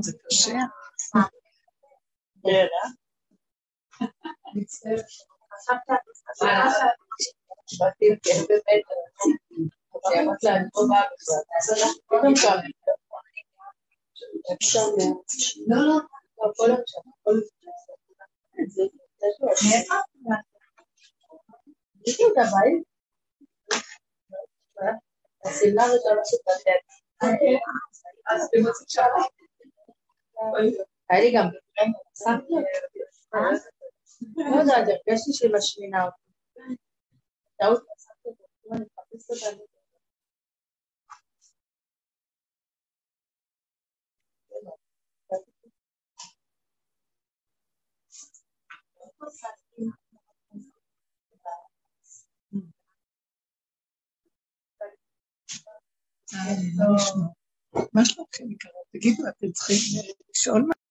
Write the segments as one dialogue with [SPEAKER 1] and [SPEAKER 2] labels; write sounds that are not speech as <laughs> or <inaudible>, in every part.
[SPEAKER 1] זה קשה.
[SPEAKER 2] לא, לא, הכל עכשיו, הכל יש לי את הבית. השמלה הראשונה שפתחתי. היה לי גם, שמתי לא יודעת, הרגשתי שהיא משמינה אותי. טעות, שמתי אותה, אני מחפשת אותה.
[SPEAKER 1] מה שלומכם יקרות? תגידו, אתם צריכים לשאול מה?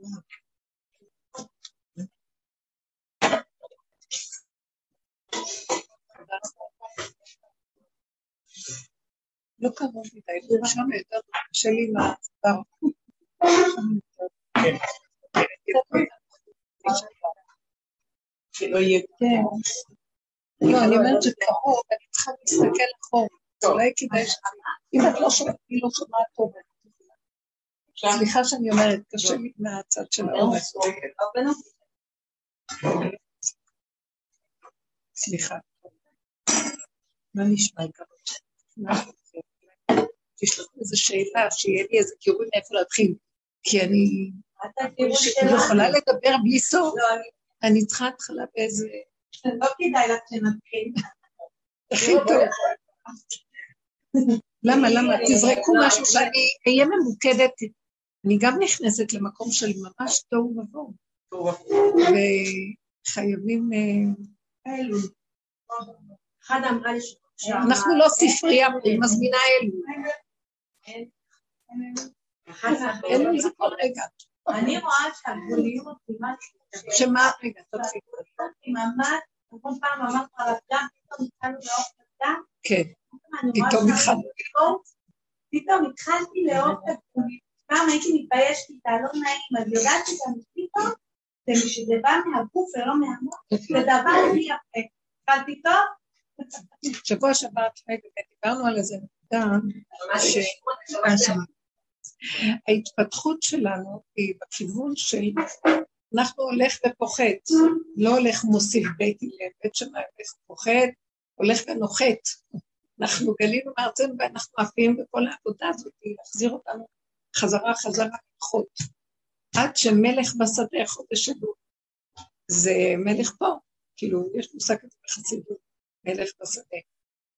[SPEAKER 1] לא קרוב מדי, שם יותר קשה לי עם הצוואר. שלא יהיה לא, אני אומרת שקרוב, אני צריכה להסתכל אחורה. אולי כדאי ש... אם את לא שומעת, אני לא שומעת טוב. סליחה שאני אומרת, קשה לי מהצד של העומס. סליחה. מה נשמע יקרות? יש לך איזו שאלה, שיהיה לי איזה קירוי מאיפה להתחיל, כי אני לא יכולה לדבר בלי סוף. אני צריכה התחלה באיזה...
[SPEAKER 2] לא כדאי לך שנתחיל.
[SPEAKER 1] הכי טוב. למה, למה? תזרקו משהו שאני אהיה ממוקדת. אני גם נכנסת למקום של ממש תוהו ובוהו. וחייבים...
[SPEAKER 2] אלו. אחד אמרה לי
[SPEAKER 1] אנחנו לא ספרייה, אני מזמינה אלו. אלו זה כל רגע.
[SPEAKER 2] אני רואה שהגבוליות היא משהו...
[SPEAKER 1] שמה? רגע, תתחיל.
[SPEAKER 2] ממש, כל פעם אמרת עליו גם, פתאום התחלנו לאור דם.
[SPEAKER 1] כן, פתאום התחלנו.
[SPEAKER 2] פתאום התחלתי לאור את הגבוליות. פעם הייתי מתביישת איתה, לא נעים, אז יודעת שגם פתאום, שזה בא מהגוף ולא מהמוח, זה דבר הכי יפה. התחלתי טוב?
[SPEAKER 1] שבוע שבת, דיברנו על איזה נקודה, ההתפתחות שלנו היא בכיוון של אנחנו הולך ופוחת, לא הולך מוסיף בית הלל, בית שמאי הולך ופוחת, הולך ונוחת. אנחנו גלינו מארצנו ואנחנו עפים בכל העבודה הזאת, להחזיר אותנו חזרה חזרה ללכות. עד שמלך בשדה חודש אלול. זה מלך פה, כאילו, יש מושג כזה בחסידות, מלך בשדה.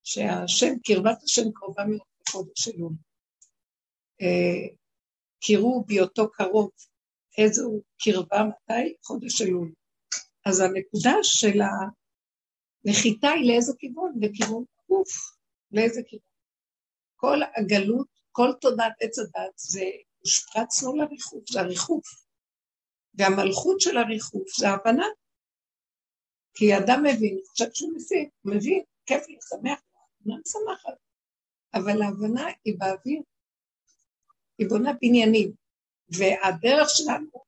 [SPEAKER 1] שהשם, קרבת השם קרובה מאוד לחודש אלול. אה, קראו בהיותו קרוב, איזו קרבה, מתי? חודש אלול. אז הנקודה של הנחיתה היא לאיזה כיוון? לכיוון גוף, לאיזה כיוון? כל הגלות, כל תודעת עץ הדת זה הושפרצנו לריחוף, זה הריחוף. והמלכות של הריחוף זה ההבנה. כי אדם מבין, חושב שהוא מבין, מבין, כיף לי, שמח, אני משמחת. אבל ההבנה היא באוויר, היא בונה בניינים, והדרך שלנו,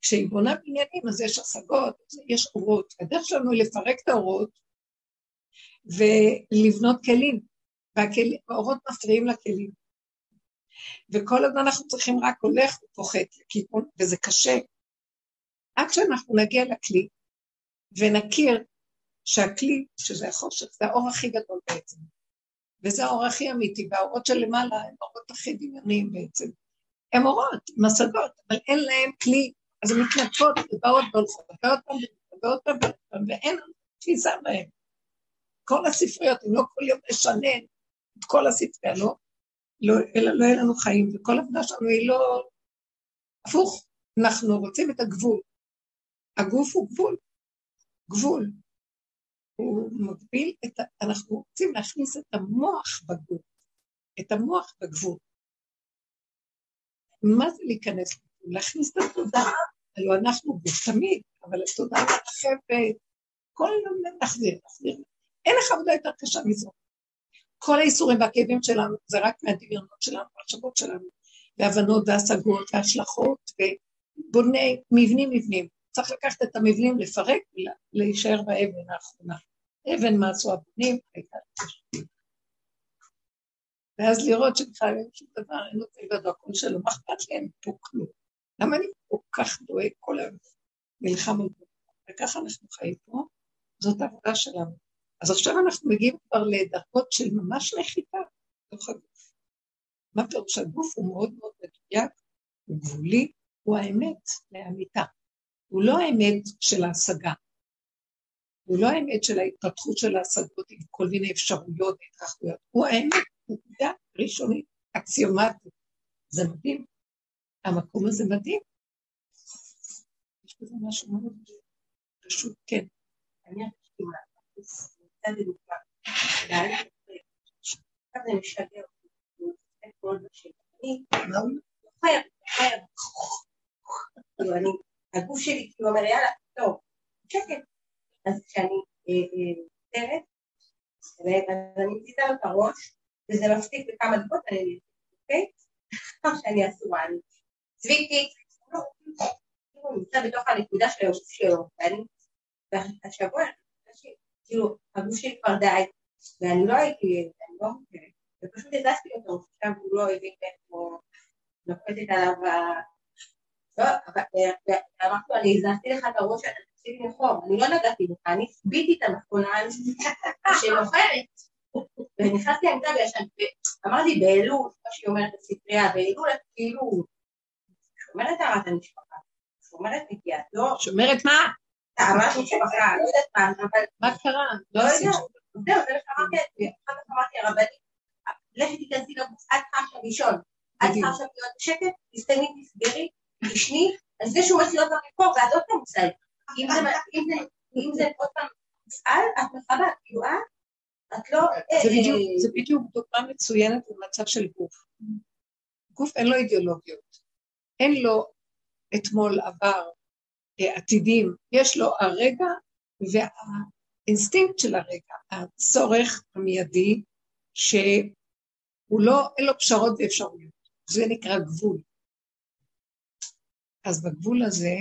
[SPEAKER 1] כשהיא בונה בניינים אז יש השגות, יש אורות, הדרך שלנו היא לפרק את האורות ולבנות כלים, והאורות מפריעים לכלים. וכל הזמן אנחנו צריכים רק הולך ופוחת וזה קשה. עד שאנחנו נגיע לכלי ונכיר שהכלי, שזה החושך, זה האור הכי גדול בעצם. וזה האור הכי אמיתי, והאורות של למעלה הם האורות הכי דמיוניים בעצם. הם אורות, השגות, אבל אין להם כלי אז הן מתנדפות ובאות והולכות, ועוד פעם ועוד פעם ועוד פעם, ואין תפיסה בהן. כל הספריות, אם לא כל יום לשנן את כל הספרייה, לא, לא, אלא לא יהיה לנו חיים, וכל עבודה שלנו היא לא... הפוך, אנחנו רוצים את הגבול. הגוף הוא גבול, גבול. הוא מגביל את ה... אנחנו רוצים להכניס את המוח בגבול, את המוח בגבול. מה זה להיכנס לגבול? להכניס את התודעה, הלוא אנחנו גוף תמיד, אבל התודעה מרחבת, כל יום נחזיר, נחזיר. אין לך עבודה יותר קשה מזו. כל האיסורים והכאבים שלנו זה רק מהדמיונות שלנו, המחשבות שלנו, והבנות והשגות והשלכות, ובוני מבנים מבנים. צריך לקחת את המבנים, לפרק ולהישאר באבן האחרונה. אבן מה עשו הבונים, הייתה ואז לראות שבכלל אין שום דבר, אין לו לבדו הכל שלו, מה אכפת לי, אין פה כלום. למה אני כל כך דואג כל היום זה? וככה אנחנו חיים פה, זאת העבודה שלנו. אז עכשיו אנחנו מגיעים כבר לדרגות של ממש נחיתה בתוך הגוף. מה פירוש הגוף הוא מאוד מאוד מדויק, הוא גבולי, הוא האמת לאמיתה. הוא לא האמת של ההשגה. הוא לא האמת של ההתפתחות של ההשגות עם כל מיני אפשרויות והתרחבויות. הוא האמת, נקודה ראשונית, אקסיומטית. זה מדהים. המקום הזה מדהים. יש בזה משהו מאוד פשוט, כן. אני קצת דוגמה. זה משגע אותי. אני לא חייב, חייב. כאילו, הגוף שלי כאילו אומר יאללה, טוב, שקט. אז כשאני נותרת, אז אני מציתה לו את הראש, וזה מפסיק בכמה דקות, אני אוקיי? כמו שאני אסורה, אני צביתי, הוא נמצא בתוך הנקודה של הגוף שלו, ואני, כאילו, הגוף שלי כבר די, ואני לא הייתי, אני לא מוכרת, ופשוט הזזתי אותו, עכשיו הוא לא הבין איך הוא נופלת עליו, לא, אמרתי לו, אני הזזתי לך את הראש, אתה תפסיק לחור, אני לא נגעתי בך, אני הסביתי את המכונה <laughs> שנוחרת, ונכנסתי למיטה וישן, ואמרתי באלול, כמו שהיא אומרת בספרייה, באלול כאילו שומרת טהרת המשפחה, שומרת נקייה, לא... שומרת מה?
[SPEAKER 2] טהרת משפחה, לא יודעת מה, אבל...
[SPEAKER 1] מה קרה?
[SPEAKER 2] לא יודעת. זהו, זה מה שאמרתי לעצמי, אחר כך אמרתי הרבנית, לכי תיכנסי לבוס, את צריכה עכשיו לישון, את צריכה עכשיו להיות בשקט, תסתמי, תסגרי, תשני, אז זה שהוא עוד פעם מפה, ואת עוד פעם זה. אם זה עוד פעם מופעל, את מכבה, כאילו את, את לא...
[SPEAKER 1] זה בדיוק דוגמה מצוינת במצב של גוף. גוף אין לו אידיאולוגיות, אין לו אתמול עבר, עתידים, יש לו הרגע והאינסטינקט של הרגע, הצורך המיידי, שהוא לא, אין לו פשרות ואפשרויות, זה נקרא גבול. אז בגבול הזה,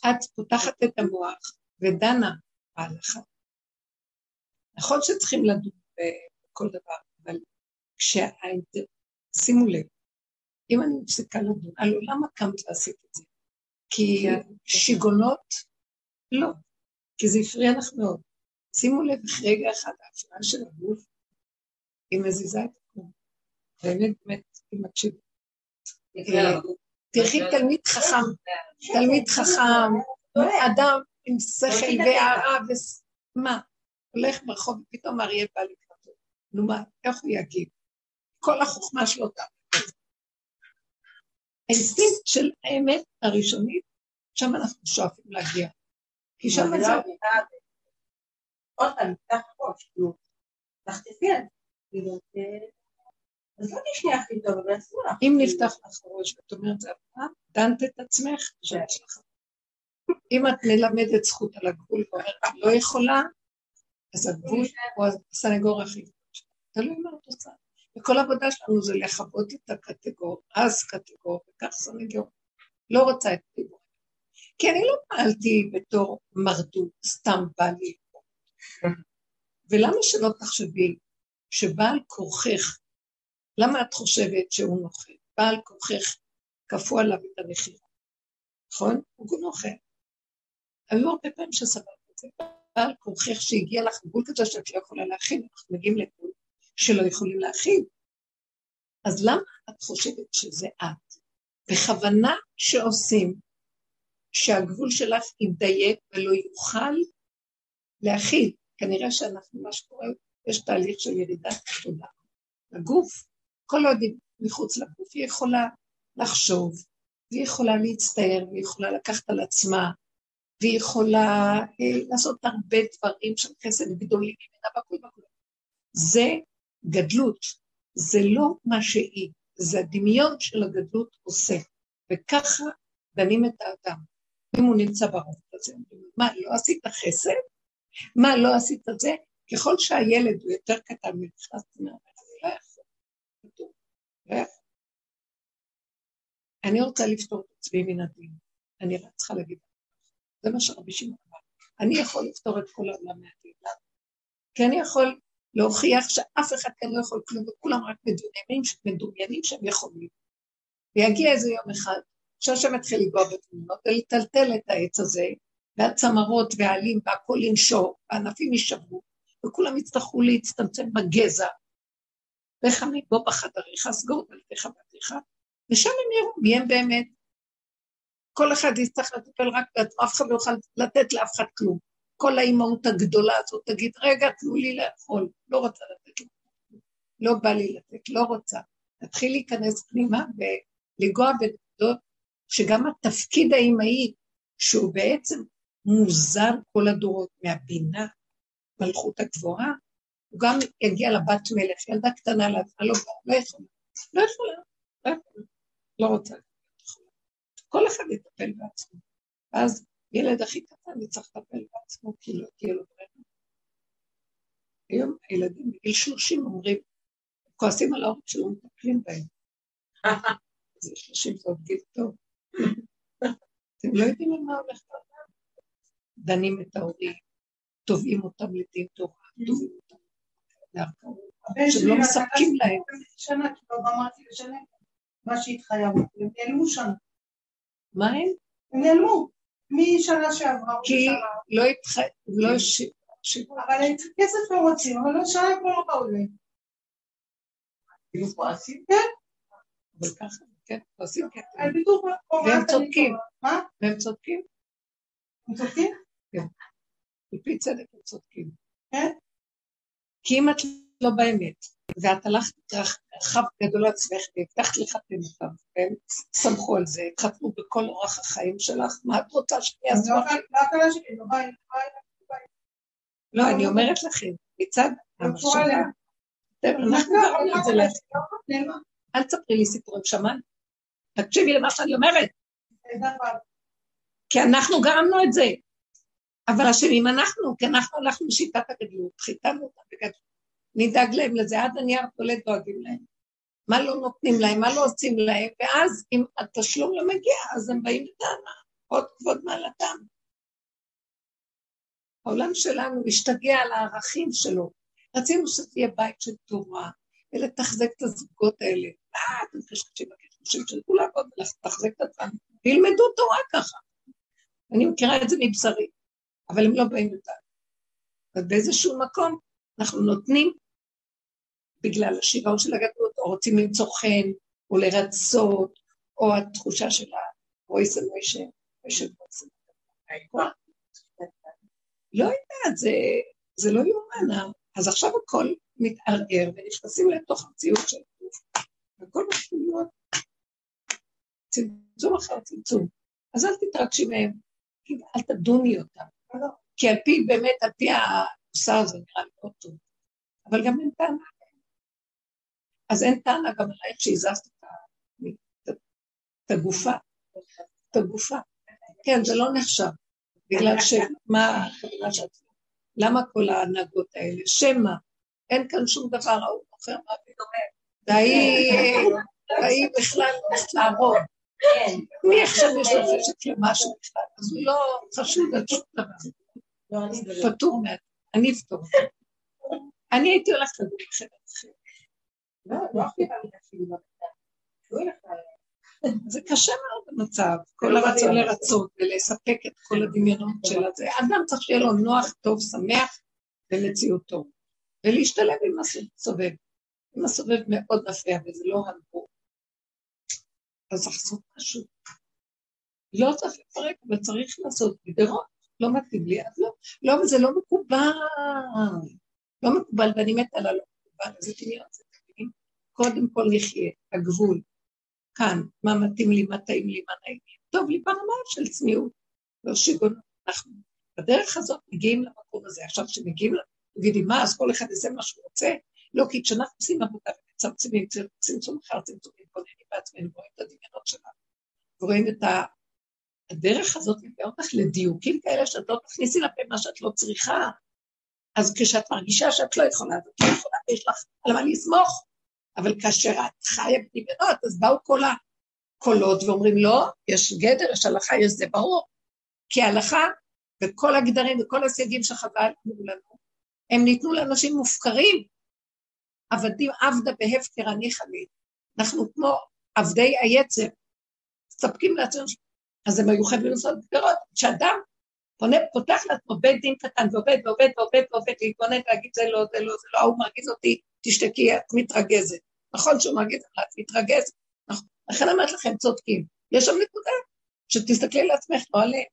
[SPEAKER 1] את פותחת את המוח ודנה בהלכה. נכון שצריכים לדון בכל דבר, אבל כשהאינטר... שימו לב, אם אני מפסיקה לדון, הלו למה קמת לעשות את זה? כי שיגונות, לא, כי זה הפריע לך מאוד. שימו לב, רגע אחד, ההפרעה של הגוף, היא מזיזה את הכול. באמת, באמת, היא מקשיבה. תלכי תלמיד חכם, תלמיד חכם, אדם עם שכל והערה ומה, הולך ברחוב ופתאום אריה בא לקראתו. נו מה, איך הוא יגיד? כל החוכמה שלו תעמוד. האינסטינקט של האמת הראשונית, שם אנחנו שואפים להגיע. כי שם זה...
[SPEAKER 2] עוד פעם, תפתח ראש, כאילו, תחטפי על זה. אז לא תשני הכי טוב, אבל אסור לך.
[SPEAKER 1] אם נפתח לך ראש ואת אומרת, זה הפעם, דנת את עצמך, שיש לך. אם את מלמדת זכות על הגבול ואומרת, לא יכולה, אז הגבול הוא הסנגור הכי גדול. תלוי מה את עושה. וכל העבודה שלנו זה לכבות את הקטגור, אז קטגור, וכך סנגור. לא רוצה את הדיבור. כי אני לא פעלתי בתור מרדות, סתם בא לי. ולמה שלא תחשבי שבעל כורכך למה את חושבת שהוא נוכל? בעל כוחך כפו עליו את המחירה, נכון? הוא נוכל. היו הרבה פעמים שסבבת את זה. בעל כוחך שהגיע לך גבול כזה שאת לא יכולה להכין, אנחנו מגיעים לגבול שלא יכולים להכין. אז למה את חושבת שזה את? בכוונה שעושים, שהגבול שלך ידייק ולא יוכל להכיל. כנראה שאנחנו, מה שקורה, יש תהליך של ירידת תודעה. הגוף, כל עוד היא מחוץ לגוף, היא יכולה לחשוב, והיא יכולה להצטער, והיא יכולה לקחת על עצמה, והיא יכולה אה, לעשות הרבה דברים של חסד גדולים. זה גדלות, זה לא מה שהיא, זה הדמיון של הגדלות עושה, וככה דנים את האדם. אם הוא נמצא ברוב הזה, מה, לא עשית חסד? מה, לא עשית את זה? ככל שהילד הוא יותר קטן מהמערכת, לא יכול. לא יכול. אני רוצה לפתור את עצמי מן הדין. אני רק צריכה להגיד, זה מה שרבי שמעון אמר. אני יכול לפתור את כל העולם מהדין. כי אני יכול להוכיח שאף אחד כאן לא יכול כלום, וכולם רק מדומיינים, מדומיינים שהם יכולים. ויגיע איזה יום אחד, שהשם יתחיל לגוע בתמונות ולטלטל את העץ הזה, והצמרות והעלים והכל ינשור, והענפים יישברו, וכולם יצטרכו להצטמצם בגזע. לך מפה בחדריך, סגור דלתיך ועדיך, ושם הם יראו מי הם באמת. כל אחד יצטרך לטפל רק בעצמו, אף אחד לא יוכל לתת לאף אחד כלום. כל האימהות הגדולה הזאת תגיד, רגע, תנו לי לאכול, לא רוצה לתת לי. לא בא לי לתת, לא רוצה. תתחיל להיכנס פנימה ולגוע בדעות שגם התפקיד האימהי, שהוא בעצם מוזר כל הדורות מהבינה, מלכות הגבוהה, הוא גם יגיע לבת מלך, ילדה קטנה לא, לא יכולה, לא יכולה, לא יכולה, לא רוצה. כל אחד יטפל בעצמו. ואז ילד הכי קטן יצטרך לטפל בעצמו, כי לא תהיה לו ברירה. היום הילדים בגיל שלושים אומרים, כועסים על ההורים שלא מטפלים בהם. <laughs> זה שלושים זה עוד גיל טוב. אתם לא יודעים על מה הולך לעולם. דנים את ההורים, תובעים אותם לדין תורה, תובעים אותם לערכאות, שהם לא מספקים להם.
[SPEAKER 2] שנה, כי לא גמרתי לשלם מה שהתחייבו, הם נעלמו שנה.
[SPEAKER 1] מה הם?
[SPEAKER 2] הם נעלמו, משנה שעברה.
[SPEAKER 1] כי לא התחייבו, לא
[SPEAKER 2] שיבו. אבל כסף לא רוצים, אבל לא שנה כבר לא באו להם.
[SPEAKER 1] כאילו כועסים?
[SPEAKER 2] כן.
[SPEAKER 1] אבל ככה. כן, עושים
[SPEAKER 2] כסף. והם
[SPEAKER 1] צודקים.
[SPEAKER 2] מה?
[SPEAKER 1] והם צודקים.
[SPEAKER 2] הם צודקים?
[SPEAKER 1] כן. על פי צדק הם צודקים.
[SPEAKER 2] כן?
[SPEAKER 1] כי אם את לא באמת, ואת הלכת רחב גדול עצמך והבטחת לחתן אותם, והם סמכו על זה, התחתנו בכל אורח החיים שלך, מה את רוצה שאני אעזור
[SPEAKER 2] לך? לא
[SPEAKER 1] לא, אני אומרת לכם, מצד המחשבה, אנחנו גרמנו את זה לעצמנו. אל תספרי לי סיפורים, שמענו. תקשיבי למה שאני אומרת. כי אנחנו גרמנו את זה. אבל אשמים אנחנו, כי אנחנו הלכנו בשיטת הגדלות, חיתנו אותם בגדלות. נדאג להם לזה, עד הנייר קולט דואגים להם. מה לא נותנים להם, מה לא עושים להם, ואז אם התשלום לא מגיע, אז הם באים בטענה, עוד כבוד מעלתם. העולם שלנו משתגע על הערכים שלו. רצינו שזה יהיה בית של תורה, ולתחזק את הזוגות האלה. אה, אתם חושבים חושבים שילכו לעבוד ולתחזק את עצמם, וילמדו תורה ככה. אני מכירה את זה מבשרי, אבל הם לא באים לדעת. ובאיזשהו מקום אנחנו נותנים בגלל השיגעון של הגדלות, או רוצים למצוא חן, או לרצות, או התחושה של ה-voice and mission, לא יודעת, זה, זה לא יאומן. אז עכשיו הכל מתערער ונכנסים לתוך המציאות של הגוף, וכל מה להיות צמצום אחר צמצום. אז אל תתרגשי מהם, אל תדוני אותם. כי על פי, באמת, על פי המוסר הזה נראה מאוד טוב. אבל גם אין טענה. אז אין טענה גם עלייך שהזזת את הגופה. את הגופה. כן, זה לא נחשב. בגלל שמה הכוונה שאת... למה כל ההנהגות האלה? שמא, אין כאן שום דבר, ההוא מוכר מה ודומה. והיא בכלל הולכת לעבוד. מי עכשיו יש לו חשק למשהו בכלל? אז הוא לא חשוד על שום דבר. פטור מעט. אני אפתור. אני הייתי הולכת לדבר בחדר אחר. זה קשה מאוד במצב, כל הרצון לרצות ולספק את כל הדמיונות של הזה. אדם צריך שיהיה לו נוח, טוב, שמח במציאות טוב, ולהשתלב עם הסובב. עם הסובב מאוד מפריע, וזה לא הלבור. אז לעשות משהו. לא צריך לפרק, אבל צריך לעשות גדרות. לא מתאים לי, אז לא. לא, וזה לא מקובל. לא מקובל, ואני מתה על הלא מקובל, אז זה דמיון, זה דמיון. קודם כל נחיה, הגבול. כאן, מה מתאים לי, מה טעים לי, מה נעים לי. טוב לי ברמה של צניעות, לא שיגעון. אנחנו בדרך הזאת מגיעים למקום הזה. עכשיו, כשמגיעים, תגידי, מה, אז כל אחד יעשה מה שהוא רוצה? לא, כי כשאנחנו עושים עבודה ומצמצמים צמצום אחר צמצום, מתבוננים בעצמנו, רואים את הדמיונות שלנו, ורואים את הדרך הזאת מביאה אותך לדיוקים כאלה שאת לא תכניסי לפה מה שאת לא צריכה. אז כשאת מרגישה שאת לא יכולה, את לא יכולה, ויש לך על מה לסמוך. אבל כאשר את חיה בדמיונות, אז באו כל הקולות ואומרים, לא, יש גדר, יש הלכה, יש זה ברור. כי ההלכה וכל הגדרים וכל הסייגים שחז"ל אמרו לנו, הם ניתנו לאנשים מופקרים. עבדים עבדה בהפקר הניחא לי. אנחנו כמו עבדי היצר, מסתפקים לעצמנו אז הם היו חייבים לעשות גדרות. כשאדם פונה, פותח לעצמו בית דין קטן ועובד ועובד ועובד ועובד, להתבונן ולהגיד זה לא, זה לא, זה לא, ההוא מרגיז אותי, תשתקי, את מתרגזת. נכון שהוא מרגיז אותך, את מתרגזת. נכון. לכן אמרת לכם, צודקים. יש שם נקודה שתסתכלי לעצמך, לא עליהם.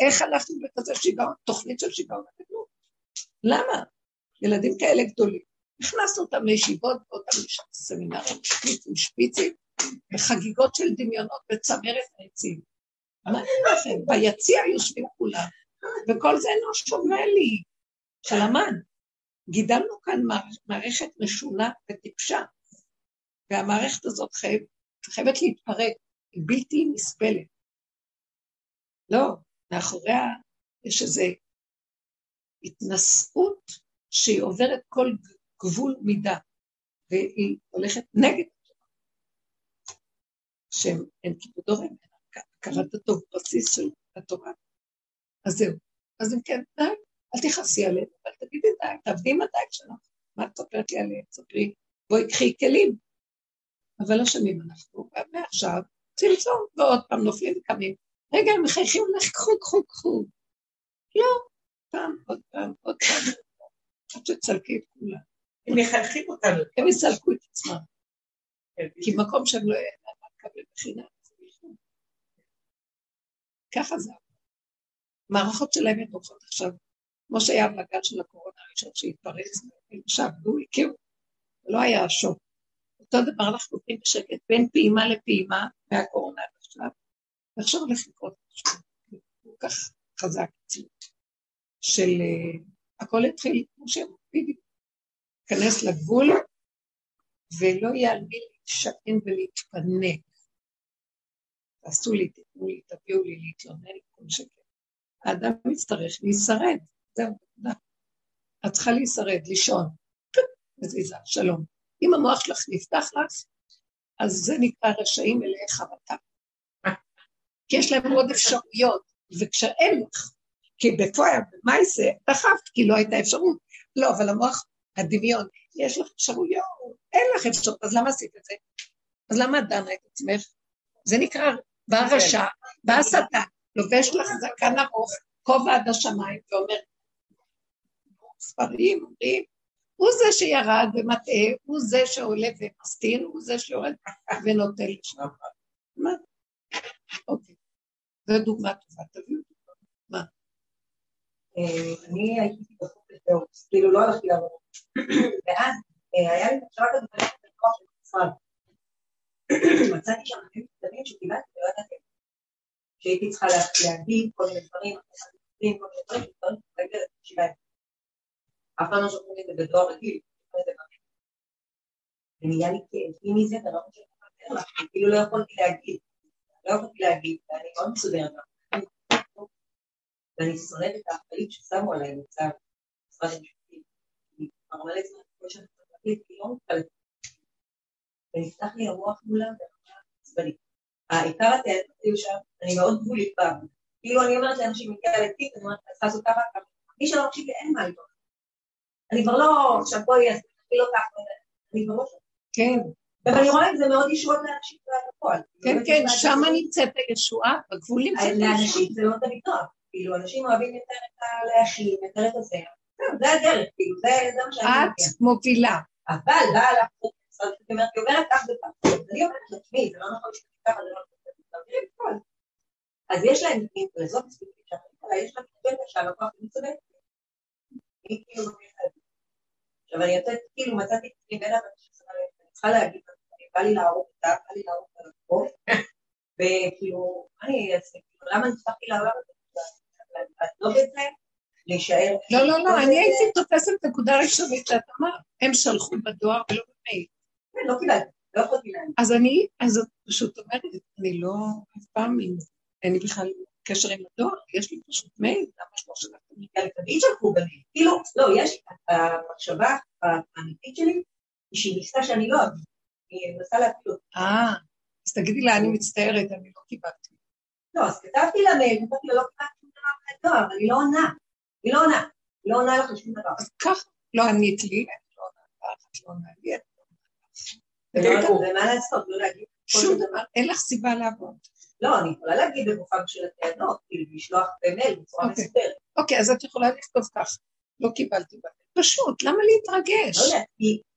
[SPEAKER 1] איך הלכנו בכזה שיגעון, תוכנית של שיגעון הגדלות? למה? ילדים כאלה גדולים. הכנסנו אותם לישיבות ואותם לסמינרים שפיצים, שפיצים, בחגיגות של דמיונות בצמרת העצים. אמרתי לכם, ביציע יושבים כולם, וכל זה אינו שווה לי, של המן. גידלנו כאן מערכת משונה וטיפשה, והמערכת הזאת חייב, חייבת להתפרק, היא בלתי נסבלת. לא, מאחוריה יש איזו התנשאות שהיא עוברת כל גבול מידה, והיא הולכת נגד שאין כיבודו ואין הכרת הטוב, בסיס של התורה. אז זהו. אז אם כן, די, אל תכעסי עליהם, אבל תגידי די, תעבדי עם הדייג שלך. מה את מספרת לי עליהם? ספרי, בואי קחי כלים. אבל לא שומעים אנחנו, מעכשיו, צמצום, ועוד פעם נופלים וקמים. רגע, הם מחייכים לך, קחו, קחו, קחו. לא, פעם, עוד פעם, עוד פעם. עד שתסלקי את כולם.
[SPEAKER 3] הם מחייכים אותנו.
[SPEAKER 1] הם יסלקו את עצמם. כן. כי מקום שהם לא לקבל בחינם. ככה זה. המערכות שלהם הן הולכות עכשיו, כמו שהיה בגל של הקורונה הראשון שהתפרץ, שעבדו, הכירו, לא היה שוק. אותו דבר אנחנו עובדים בשקט, בין פעימה לפעימה מהקורונה עד עכשיו, ועכשיו הולך לקרות משהו, כל כך חזק של uh, הכל התחיל, כמו שהם בדיוק, להיכנס לגבול, ולא יהיה על מי להישען ולהתפנק. תעשו לי, תתנו לי, תביאו לי להתלונן, כל שכן. האדם יצטרך להישרד, זהו, תודה. את צריכה להישרד, לישון. מזיזה, שלום. אם המוח שלך נפתח לך, אז זה נקרא רשעים מלאי חרטה. כי יש להם עוד אפשרויות, וכשאין לך, כי בפועל, במאי זה, דחפת, כי לא הייתה אפשרות. לא, אבל המוח, הדמיון, יש לך אפשרויות, אין לך אפשרות, אז למה עשית את זה? אז למה את דנה את עצמך? זה נקרא בא רשע, בא השטן, לובש לך זקן ארוך, כובע עד השמיים, ואומר, ספרים אומרים, הוא זה שירד ומטעה, הוא זה שעולה ומסתיר, הוא זה שיורד ונוטה לשם. מה? אוקיי. זו דוגמה טובה, תביאו דוגמה. מה?
[SPEAKER 3] אה, אני הייתי בחוץ לתיאוריה, כאילו לא הלכתי לעבוד. <clears throat> ואז אה, היה לי מחשבה כזאת, של המשרד. מצאתי שם דברים קטנים שקיבלתי ולא ידעתי. שהייתי צריכה להגיד כל מיני דברים, כל מיני דברים, דברים שבהם. אף פעם לא שולחים את זה בדואר רגיל, ונהיה לי כאבי מזה ברמות שאני לא לך, כאילו לא יכולתי להגיד, לא יכולתי להגיד, ואני מאוד מסודרת. ואני שונאת את האחריות ששמו עליי בצו, משרד המשפטים. כבר מלא זמן, כמו שאני להגיד, כי לא מתפלאת. ונפתח לי המוח מולם עצבני. העיקר הטענות היו שם, אני מאוד גבולית פעם. כאילו אני אומרת לאנשים, מגיע לתיק, אני אומרת, צריכה לעשות ככה, מי שלא מקשיב לי, אין מה איתו. אני כבר לא, עכשיו בואי, אז תתחיל אותך, אני כבר לא שם.
[SPEAKER 1] כן.
[SPEAKER 3] ואני רואה את זה מאוד ישועות לאנשים בפועל.
[SPEAKER 1] כן, כן, שם נמצאת הישועה, בגבולים
[SPEAKER 3] של לאנשים זה לא תמיד טוב. כאילו, אנשים אוהבים יותר את הלהכין, יותר את הזה. זה הדרך, כאילו, זה מה שאני
[SPEAKER 1] את מובילה.
[SPEAKER 3] אבל באה לך זאת אומרת, היא אומרת כך וכך, אני אומרת לעצמי, זה לא נכון שככה, זה לא נכון, אז יש להם, לזאת ספציפית עליי, יש לה קטע שהלקוח אני צודק. אני כאילו עכשיו אני יוצאת, כאילו מצאתי את עצמי בין אני צריכה להגיד, בא לי להרוג אותה, בא לי להרוג את הלקוח, וכאילו, אני כאילו, למה נפתחתי לעולם הזה? לעזוב את זה, להישאר...
[SPEAKER 1] לא, לא, לא, אני הייתי תופסת נקודה ראשונית שאת אמרת, הם שלחו בדואר ולא במייל.
[SPEAKER 3] כן, לא לא יכולתי להם.
[SPEAKER 1] אז אני, אז את פשוט אומרת, אני לא, אף פעם, אין לי בכלל קשר עם הדואר, יש לי פשוט מייל, למה שלא שלחתם לי?
[SPEAKER 3] תמיד שלחו במייל. כאילו, לא, יש, המחשבה האמיתית שלי, היא שהיא ניסתה שאני לא אבין. היא מנסה להפיל אותי.
[SPEAKER 1] אה, אז תגידי לה, אני מצטערת, אני לא קיבלתי.
[SPEAKER 3] לא, אז כתבתי לה מייל, אמרתי לה, לא קיבלתי שום דבר מהדואר, אבל היא לא עונה. היא לא עונה. היא לא עונה לך שום דבר.
[SPEAKER 1] אז ככה, לא ענית לי, אני לא עונה לך, את לא עונה לי,
[SPEAKER 3] ומה לעשות, לא להגיד
[SPEAKER 1] שום דבר, אין לך סיבה לעבוד.
[SPEAKER 3] לא, אני יכולה להגיד בגופם של הטענות, כאילו לשלוח במייל בצורה
[SPEAKER 1] אוקיי.
[SPEAKER 3] מסודרת.
[SPEAKER 1] אוקיי, אז את יכולה לכתוב כך, לא קיבלתי במייל. פשוט, למה להתרגש?
[SPEAKER 3] לא יודעת,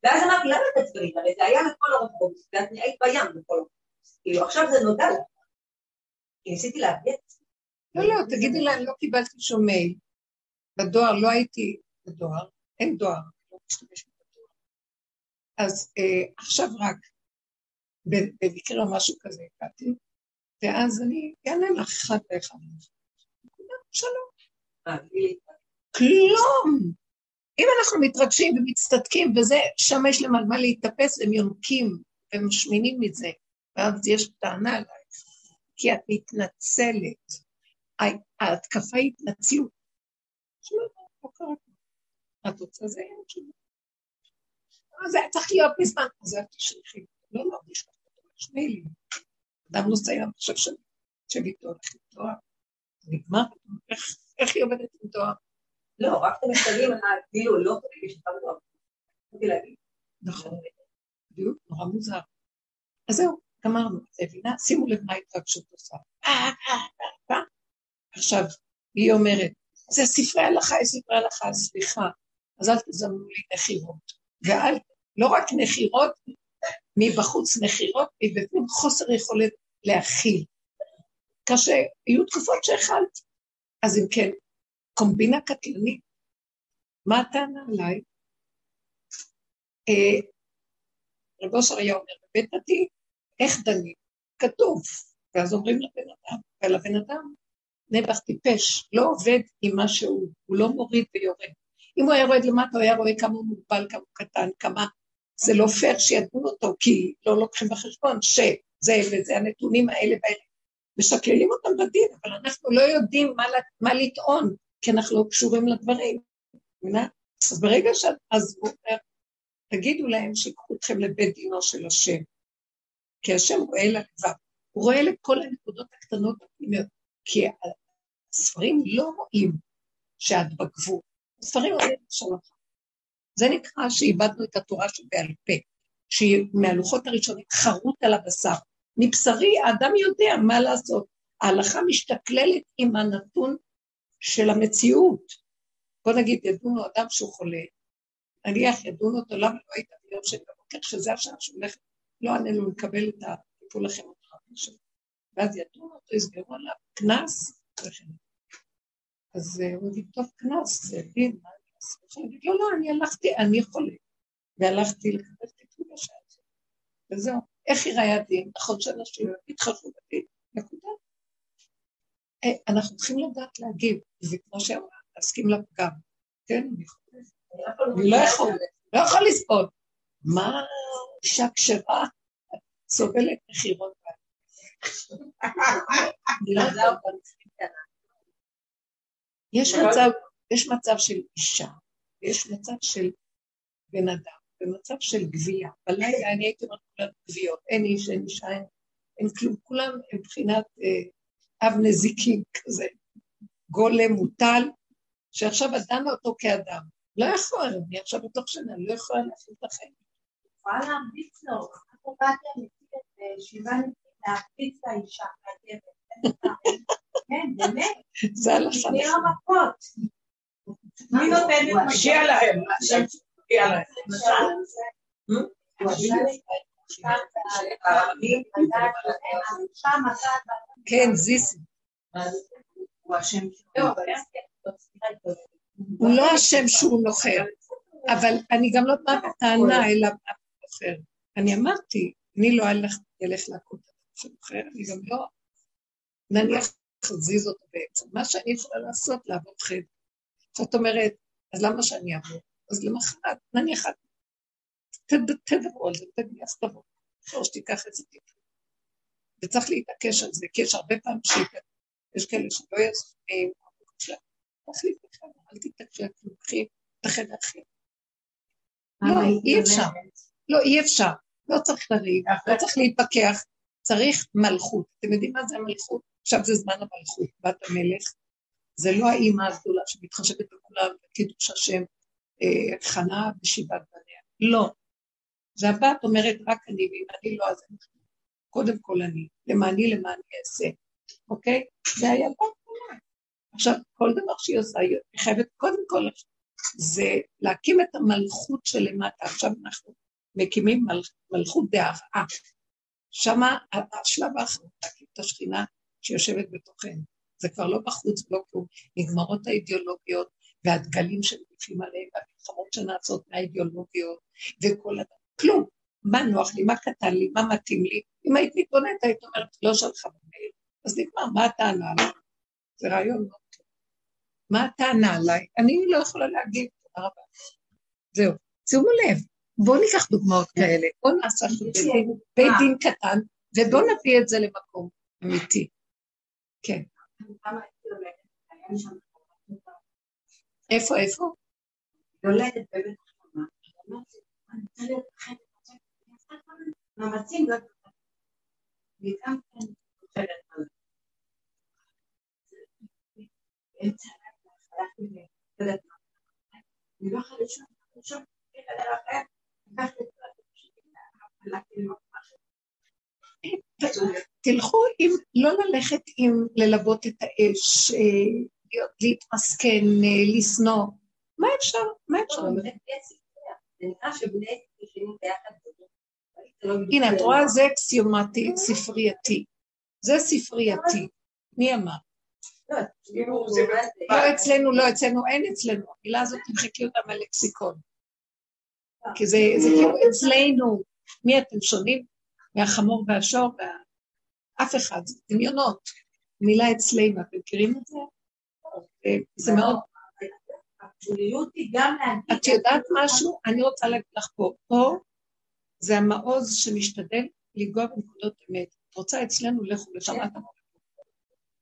[SPEAKER 3] ואז אמרתי, למה את עצבנית? הרי זה היה לכל אורתודוקס, ואת היית בים לכל אורתודוקס. כאילו, עכשיו זה נודע לך. כי ניסיתי להביא את זה.
[SPEAKER 1] לא, לא, תגידי להם, לא קיבלתי שום מייל. בדואר, לא הייתי בדואר, אין דואר, לא בדואר. אז אה, עכשיו רק, במקרה משהו כזה הגעתי, ואז אני אענה לך אחד. נקודה, שלום. כלום. אם אנחנו מתרגשים ומצטדקים וזה, שם יש להם על מה להתאפס, הם יונקים ומשמינים מזה, ואז יש טענה עלייך, כי את מתנצלת. ההתקפה היא התנצלות. לא. את רוצה זה זה היה צריך להיות מזמן, אז אל תשלחי. לא, לא, לשני לי. אדם נוסע היום עכשיו שאני יושב איתו, הולך עם תואר. נגמר, איך- היא עובדת עם תואר?
[SPEAKER 3] לא, רק את המכתבים, כאילו, לא כותבים יש לך.
[SPEAKER 1] נכון, בדיוק, נורא מוזר. אז זהו, גמרנו, את מבינה? שימו לב מה ההתרגשות עושה. אה, אה, אה. עכשיו, היא אומרת, זה ספרי הלכה, ספרי הלכה, סליחה, אז אל תזמנו לי נחירות. ואל, לא רק נחירות, מבחוץ נחירות, מבפנים חוסר יכולת להכיל. קשה, היו תקופות שהכלת. אז אם כן, קומבינה קטלנית. מה הטענה עליי? אה, רב אושר היה אומר בבית דתי, איך דנים? כתוב. ואז אומרים לבן אדם, ולבן אדם נעבך טיפש, לא עובד עם מה שהוא, הוא לא מוריד ויורד. אם הוא היה יורד למטה, הוא היה רואה כמה הוא מוגבל, כמה הוא קטן, כמה... זה לא פייר שידון אותו, כי לא לוקחים בחשבון שזה וזה הנתונים האלה והאלה. משקללים אותם בדין, אבל אנחנו לא יודעים מה, מה לטעון, כי אנחנו לא קשורים לדברים. מבינה? אז ברגע שאת... אז הוא אומר, תגידו להם שיקחו אתכם לבית דינו של השם. כי השם רואה ללבב, הוא רואה לכל הנקודות הקטנות כי הספרים לא רואים שאת בגבול, הספרים רואים שלך. זה נקרא שאיבדנו את התורה שבעל פה, שהיא מהלוחות הראשונים חרוט על הבשר. מבשרי האדם יודע מה לעשות, ההלכה משתכללת עם הנתון של המציאות. בוא נגיד, ידונו אדם שהוא חולה, נניח ידונו אותו, למה לא היית ביום של בבוקר, שזה השעה שהוא הולך, לא עננו לקבל את הטיפול הכימותרפי שלו. ואז ידונו אותו, יסגרו עליו, קנס, וכן. אז אה, הוא יגיד, טוב, קנס, זה דין, מה אני אעשה? הוא יגיד, לא, לא, אני הלכתי, אני חולה. והלכתי לקבל טיפול בשעה הזאת. וזהו. איך ייראה הדין? נכון שאנשים יתחשבו בדין, נקודה. אה, אנחנו צריכים לדעת להגיב, זה כמו שאמרה, להסכים לפגם. כן, אני חולה. אני לא יכול, לא יכול לסבול. מה אישה כשרה סובלת מחירות <laughs> יש מצב, יש מצב של אישה, ויש מצב של בן אדם, ומצב של גבייה. בלילה אני הייתי אומרת כולם גוויות, אין איש, אין אישה, אין, אין כלום, כולם הם מבחינת אה, אב נזיקים כזה, גולם מוטל, שעכשיו דנה אותו כאדם. לא יכול, אני עכשיו בתוך שנה, לא יכולה להחליט את החיים.
[SPEAKER 2] יכולה להמליץ לו, אנחנו באתם מציג את שבעה נציגים להקפיץ את האישה מהגבר. כן, באמת.
[SPEAKER 1] זה הלכה
[SPEAKER 2] תני לה
[SPEAKER 1] נכונה.
[SPEAKER 2] מכות. מי נותן
[SPEAKER 4] מגיע להם, מגיע להם.
[SPEAKER 1] כן, זיסי.
[SPEAKER 2] הוא
[SPEAKER 3] לא,
[SPEAKER 1] הוא לא אשם שהוא נוחר, אבל אני גם לא באה בטענה אל הנוחר. אני אמרתי, אני לא אלך להכות את שנוחר, אני גם לא, נניח תזיז אותו בעצם. מה שאני יכולה לעשות, לעבור חדר. זאת אומרת, אז למה שאני אעבור? אז למחרת, נניח תדברו על זה, אז תבוא. או שתיקח את זה טיפול. וצריך להתעקש על זה, כי יש הרבה פעמים שיש כאלה שלא יסכים, תחליט בכלל, אל תתעקשי, תלכי את החדר אחר. לא, אי אפשר. לא, אי אפשר. לא צריך לריב, לא צריך להתפכח, צריך מלכות. אתם יודעים מה זה המלכות? עכשיו זה זמן המלכות, בת המלך. זה לא האימא הגדולה שמתחשבת בכולם, קידוש השם, אה, חנה ושיבת בניה. לא. זה הבת אומרת, רק אני, ואם אני לא, אז אני קודם כל אני, למעני למעני אעשה, אוקיי? זה הילדה קטנה. עכשיו, כל דבר שהיא עושה, היא חייבת קודם כל, זה להקים את המלכות שלמטה. עכשיו אנחנו מקימים מל, מלכות דהרעה. שמה השלב האחרון, להקים את השכינה שיושבת בתוכנו. זה כבר לא בחוץ, לא כלום. נגמרות האידיאולוגיות והדגלים שמניפים עליהם, והמלחמות שנעשות מהאידיאולוגיות, וכל הדבר. כלום. מה נוח לי, מה קטן לי, מה מתאים לי. אם היית מתבוננת, היית אומרת, לא שלך במייל. אז נגמר, מה הטענה עליי? זה רעיון מאוד טוב. מה הטענה עליי? אני לא יכולה להגיד, תודה רבה. זהו. שימו לב, בואו ניקח דוגמאות כאלה, בואו נעשה בית דין קטן, ובואו נביא את זה למקום אמיתי. כן. איפה, איפה?
[SPEAKER 2] יולדת בבית חמה. מאמצים לא וגם כן חושבת על הלילה הלכתי אני לא יכולה לישון, לישון, לקחתי את הלכתי למקום.
[SPEAKER 1] תלכו עם, לא ללכת עם ללבות את האש, להתמסכן, לשנוא. מה אפשר? מה אפשר?
[SPEAKER 3] זה נקרא שבני ישנים ביחד.
[SPEAKER 1] הנה, את רואה? זה אקסיומטי, ספרייתי. זה ספרייתי. מי אמר? לא אצלנו, לא אצלנו, אין אצלנו. המילה הזאת, תמחקי אותה מהלקסיקון. כי זה כאילו אצלנו. מי אתם שונים? מהחמור והשור, אף אחד, דמיונות. מילה אצלנו, אתם מכירים את זה? זה מאוד... את יודעת משהו? אני רוצה להגיד לך פה, פה זה המעוז שמשתדל לנגוע בנקודות אמת. את רוצה אצלנו, לכו לשם,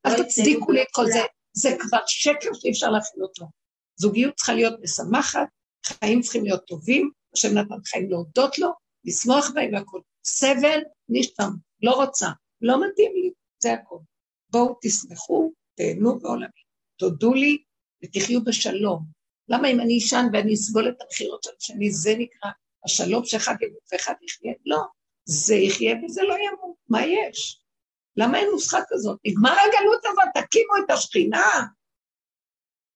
[SPEAKER 1] אל תצדיקו לי את כל זה, זה כבר שקר שאי אפשר להכין אותו. זוגיות צריכה להיות משמחת, חיים צריכים להיות טובים, השם נתן חיים להודות לו, לשמוח בהם והכול. סבל, נשתם, לא רוצה, לא מתאים לי, זה הכול. בואו תשמחו, תהנו בעולמי, תודו לי ותחיו בשלום. למה אם אני אשן ואני אסבול את הבחירות של השני, זה נקרא השלום שאחד ימות ואחד יחיה? לא, זה יחיה וזה לא ימות, מה יש? למה אין נוסחה כזאת? נגמר הגלות הזאת, תקימו את השכינה.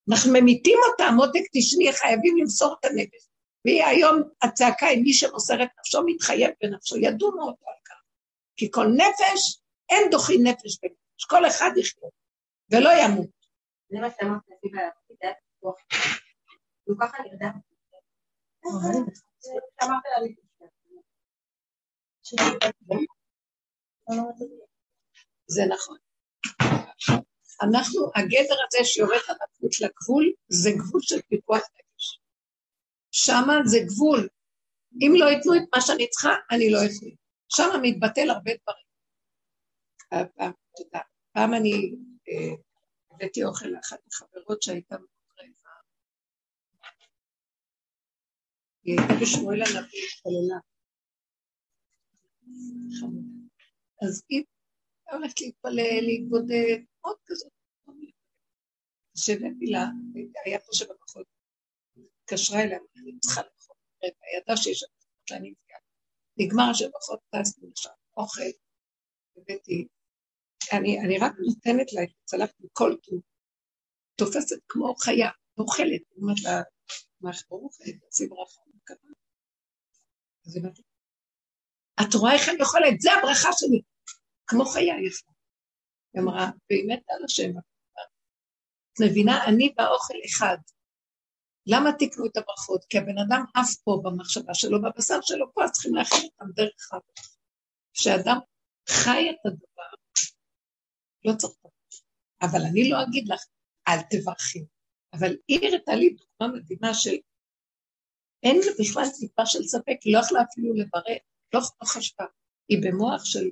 [SPEAKER 1] אנחנו ממיתים אותה, מותק תשני, חייבים למסור את הנפש. והיא היום הצעקה היא מי שמוסר את נפשו מתחייב בנפשו, ידונו אותו על כך. כי כל נפש, אין דוחי נפש בנפש, כל אחד יחיה, ולא ימות.
[SPEAKER 3] זה מה שאמרת, זה הוא ככה נרדם.
[SPEAKER 1] זה נכון. אנחנו, הגדר הזה שיורד על לגבול, זה גבול של פיקוח נפש. שמה זה גבול. אם לא ייתנו את מה שאני צריכה, אני לא יכול. שמה מתבטל הרבה דברים. תודה. פעם אני אה, הבאתי אוכל לאחת החברות שהייתה היא הייתה בשמואל הנביא, התפללה. אז היא הולכת להתפלל, להתבודד, עוד כזאת. שהבאתי לה, היה פה שבמחוז, התקשרה אליה, אני צריכה לאכול, ידעה שיש שם שאני נפגעת. נגמר השבחות, טסנו לשם, אוכל, הבאתי, אני, אני רק נותנת לה את הצלחת מכל טוב, תופסת כמו חיה, אוכלת, אומרת לה, מה ברוך, תעשי ברכה. את רואה איך אני יכולה? זה הברכה שלי. כמו חיה יפה. היא אמרה, והיא מתה על השם. את מבינה, אני והאוכל אחד. למה תקנו את הברכות? כי הבן אדם עף פה במחשבה שלו, בבשר שלו פה, אז צריכים להכין אותם דרך אבא. כשאדם חי את הדבר, לא צריך אבל אני לא אגיד לך, אל תברכי. אבל היא הראתה לי דוגמה מדהימה של אין לה בכלל טיפה של ספק, היא לא יכלה אפילו לברר, לא חשבה. היא במוח של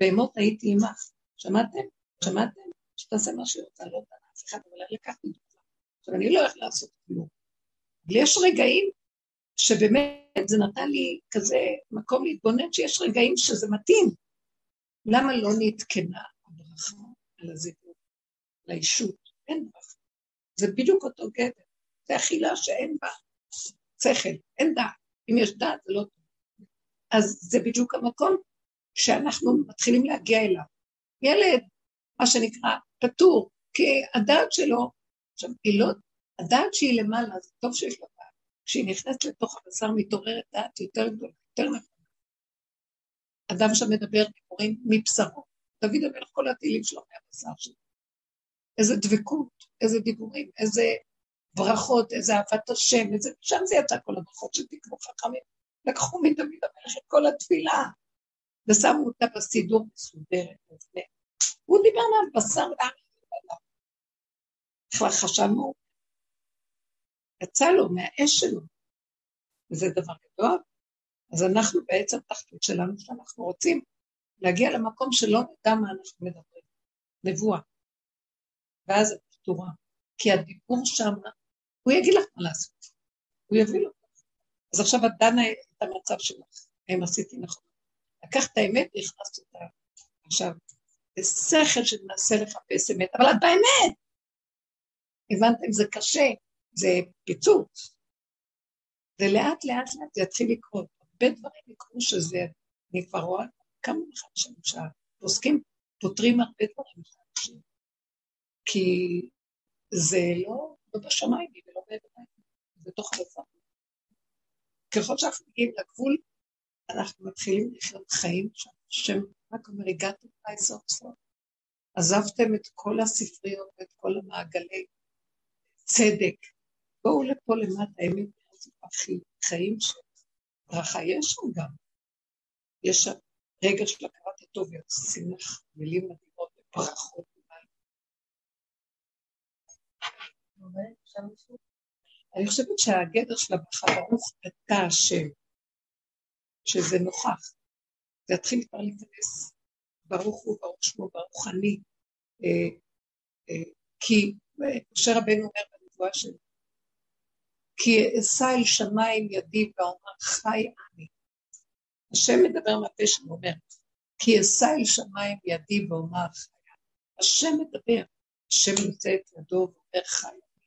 [SPEAKER 1] בהמות הייתי עמך. שמעתם? שמעתם? שתעשה מה שהיא רוצה, לא יודעת אף אחד, אבל אני לקחתי דוגמה. עכשיו, אני לא יכולה לעשות כלום. אבל יש רגעים שבאמת זה נתן לי כזה מקום להתבונן שיש רגעים שזה מתאים. למה לא נתקנה הברכה על הזיווג, לאישות? אין ברכה. זה בדיוק אותו גדר. זה אכילה שאין בה שכל, אין דעת. אם יש דעת זה לא טוב. אז זה בדיוק המקום שאנחנו מתחילים להגיע אליו. ילד, מה שנקרא, פטור, כי הדעת שלו, עכשיו, היא לא, הדעת שהיא למעלה, זה טוב שיש לה דעת. כשהיא נכנסת לתוך הבשר מתעוררת דעת יותר גדולה, יותר נכונה. אדם שמדבר דיבורים מבשרו. דוד המלך כל התהילים שלו מהבשר שלו. איזה דבקות, איזה דיבורים, איזה ברכות, איזה אהבת השם, איזה... שם זה יצא כל הברכות שתקנו חכמים. לקחו מדוד המלך את כל התפילה, ושמו אותה בסידור מסודרת. הוא דיבר מהבשר בכלל חשבנו, יצא לו מהאש שלו, וזה דבר גדול. אז אנחנו בעצם תחתית שלנו, שאנחנו רוצים להגיע למקום שלא נדע מה אנחנו מדברים. נבואה. ואז את פתורה. כי הדיבור שם, הוא יגיד לך מה לעשות. הוא יביא לו. אז עכשיו את דנה את המצב שלך, האם עשיתי נכון. לקחת את האמת והכנסת אותה. עכשיו, זה שכל שמנסה לחפש אמת, אבל את באמת. הבנתם? זה קשה, זה פיצוץ. זה לאט לאט לאט זה יתחיל לקרות. הרבה דברים יקרו שזה, אני כבר רואה כמה מחדשים שהפוסקים פותרים הרבה דברים חדשים. כי זה לא, לא בשמיים ולא בידיים, זה בתוך הדבר. ככל שאנחנו מגיעים לגבול, אנחנו מתחילים לחיות חיים שהשם רק אומר, הגעתם אליי סוף סוף. עזבתם את כל הספריות ואת כל המעגלי צדק. בואו לפה למטה, האמת, חיים של ברכה יש שם גם. יש שם רגע של הכרת הטוב, יוצאים לך מילים מדהימות וברכות. אני חושבת שהגדר של הברכה ברוך אתה השם, שזה נוכח. זה יתחיל כבר להיכנס, ברוך הוא, ברוך שמו, ברוך אני. אה, אה, כי משה רבנו אומר בנבואה שלו, כי אשא אל שמיים ידי ואומר חי אני. השם מדבר מהפה שלו, אומר, כי אשא אל שמיים ידי ואומר חי אני. השם מדבר, השם יוצא את ידו ואומר חי אני.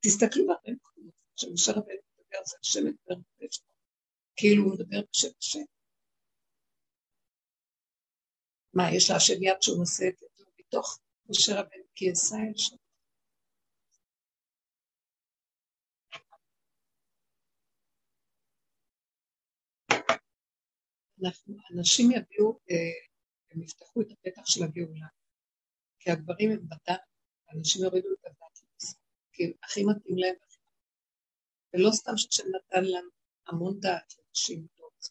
[SPEAKER 1] תסתכלו בהרבה מקומות, כשמשה רבנו מדבר, זה השם מדבר מהפה שלו, כאילו הוא מדבר בשם השם. מה, יש להשם יד שהוא נושא את ידו מתוך משה רבנו כי אשא אל שם. אנחנו, אנשים יביאו, אה, הם יפתחו את הפתח של הגאולה. כי הגברים הם בדת, אנשים יורידו את הדת כי הכי מתאים להם. ולא סתם שהשם נתן לנו המון דעת לנשים גדולות.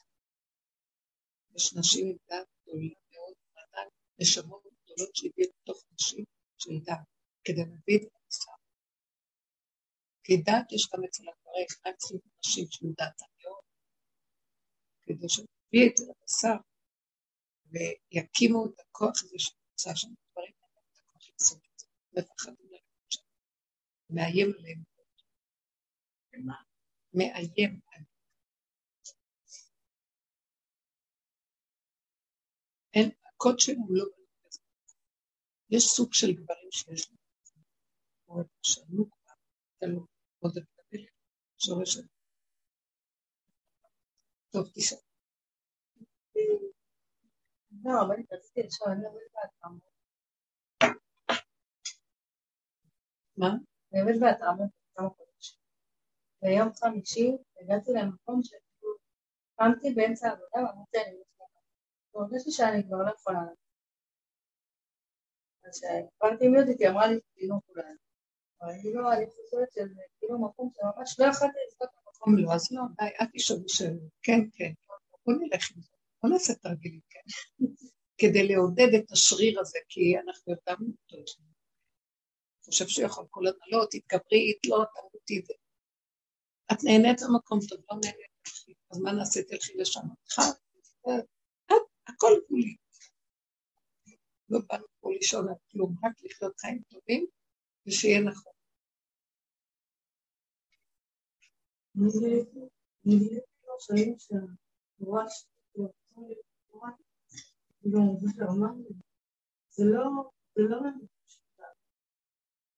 [SPEAKER 1] יש נשים עם דעת גדולה מאוד, נתן נשמות גדולות שהביאו לתוך נשים של דעת, כדי להביא את המסע. כי דעת יש גם אצל הגברים, רק צריכים נשים של דעת מאוד, כדי ש... יביא את זה לבשר, ויקימו את הכוח הזה שנמצא שם, דברים האלה, את הכוח לעשות את זה, מפחדים ללכת שם, מאיים עליהם. מאיים עליהם. אין, הקוד שלנו לא בנושא יש סוג של גברים שיש להם, כמו שאלו כבר, תלו, עוד את המלך, שורש טוב, תשאל.
[SPEAKER 2] לא, אבל רציתי לשאול, אני עובדת בהתאמות.
[SPEAKER 1] מה?
[SPEAKER 2] עובדת בהתאמות כמה חודשים. ביום חמישי הגעתי למקום שכאילו קמתי באמצע העבודה ואמרתי אני מתמודדת. והרגשתי שאני כבר לא יכולה ללכת.
[SPEAKER 5] אז כשהבנתי מי אותי, היא אמרה לי, תינוק אולי. אבל אני לא, אני חושבת שזה כאילו מקום שממש לא יכולתי לזכות במקום.
[SPEAKER 1] לא, אז לא, די, אל תשאלו שאלות. כן, כן, בוא נלך עם זה. בוא נעשה תרגילים, כן. כדי לעודד את השריר הזה, כי אנחנו יודעים אותו. אני חושב שהוא יכול כל הזמן, לא, תתגברי, לא, תמותי. את נהנית במקום טוב, לא נהנית, אז מה נעשה, תלכי לשם. הכל גבולי. לא באנו פה לישון על כלום, רק לחיות חיים טובים, ושיהיה נכון.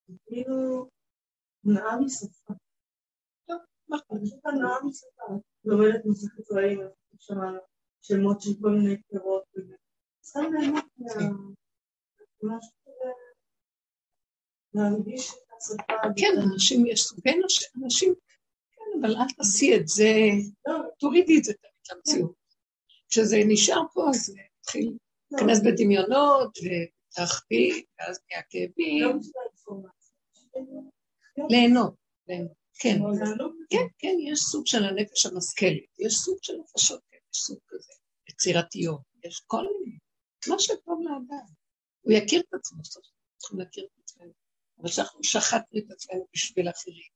[SPEAKER 5] זה כאילו נאה משפה. טוב, נכון. פשוט הנאה משפה. לומדת מסכת צבעים, שמענו שמות של כל מיני פירות. סתם ליהנות את השפה.
[SPEAKER 1] כן, אנשים, יש סוגי אנשים, כן, אבל אל תעשי את זה, תורידי את זה תמיד למציאות. כשזה נשאר פה, אז מתחיל להיכנס בדמיונות, ותחביא, ואז נהיה כאבים. ליהנות, ליהנות, כן. כן, כן, יש סוג של הנפש המשכלת, יש סוג של נפשות, כן, יש סוג כזה, יצירתיות, יש כל מיני. מה שטוב לאדם. הוא יכיר את עצמו, צריכים להכיר את עצמנו. אבל שאנחנו שחטנו את עצמנו בשביל אחרים.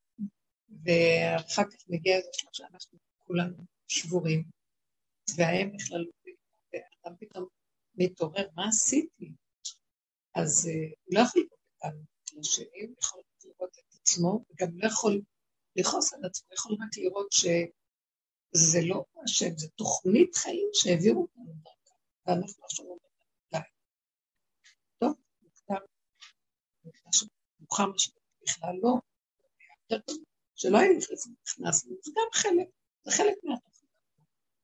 [SPEAKER 1] ואחר כך מגיע איזה שלב שאנחנו כולנו שבורים, וההם בכלל, ואדם פתאום מתעורר, מה עשיתי? אז uh, הוא לא יכול לראות את השני, הוא יכול לראות את עצמו, וגם לא יכול לכעוס על עצמו, יכול רק לראות שזה לא השם, זה תוכנית חיים שהעבירו אותנו דרכה, ואנחנו עכשיו אומרים, מאוחר בכלל לא, שלא היינו נכנסים, נכנסנו, זה גם חלק, זה חלק מהתוכנית.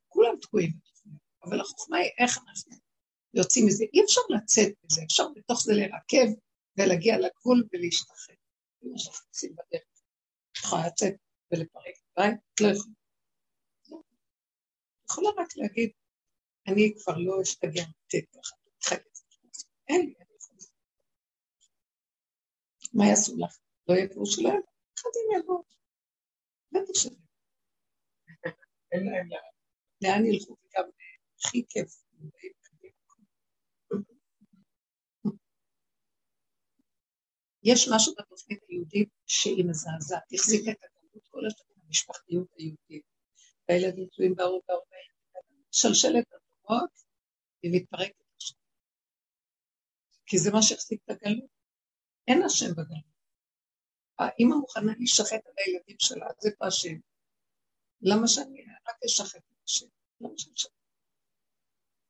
[SPEAKER 1] כולם תקועים בתוכנית, אבל החוכמה היא איך אנחנו יוצאים מזה. אי אפשר לצאת מזה, אפשר בתוך זה לרכב ולהגיע לגבול ולהשתחרר. זה מה שאנחנו עושים בדרך. יכולה לצאת ולפרק את הבית, לא יכולה. יכולה רק להגיד, אני כבר לא אשתגע לתת ככה, אין לי, מה יעשו לך? לא יבואו שלא יבואו, אחדים יבואו. בטח שזה. אין להם לאן ילכו, וגם הכי כיף. יש משהו בתוכנית היהודית שהיא מזעזעת, החזיקה את הגלות כל השנים, המשפחתיות היהודית. והילדים תלויים בערובה הרבה, שלשלת הדורות, היא מתפרקת עכשיו. כי זה מה שהחזיק את הגלות. אין השם בגלות. האמא מוכנה להישחט על הילדים שלה, זה פה השם. למה שאני רק אשחט את השם? למה שאני אשחט?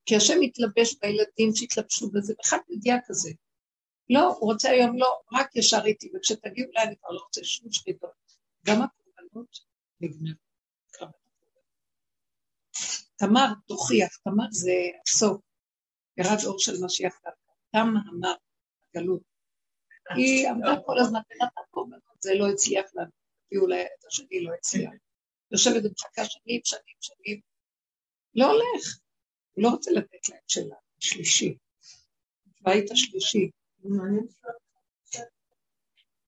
[SPEAKER 1] כי השם מתלבש בילדים שהתלבשו בזה, אחד ידיעה כזה. לא, הוא רוצה היום לא, רק ישר איתי, וכשתגיעו אליי אני כבר לא רוצה שום שחיתות. גם הקורבנות נגמרו. תמר תוכיח, תמר זה הסוף, ירד אור של משיח תמה אמר, הגלות. היא עמדה כל הזמן ונתנה קורבנות, זה לא הצליח לנו, הביאו לה את השני, לא הצליח. יושבת ומחכה שנים, שנים, שנים, לא הולך. הוא לא רוצה לתת להם שלה, שלישי. בית השלישי.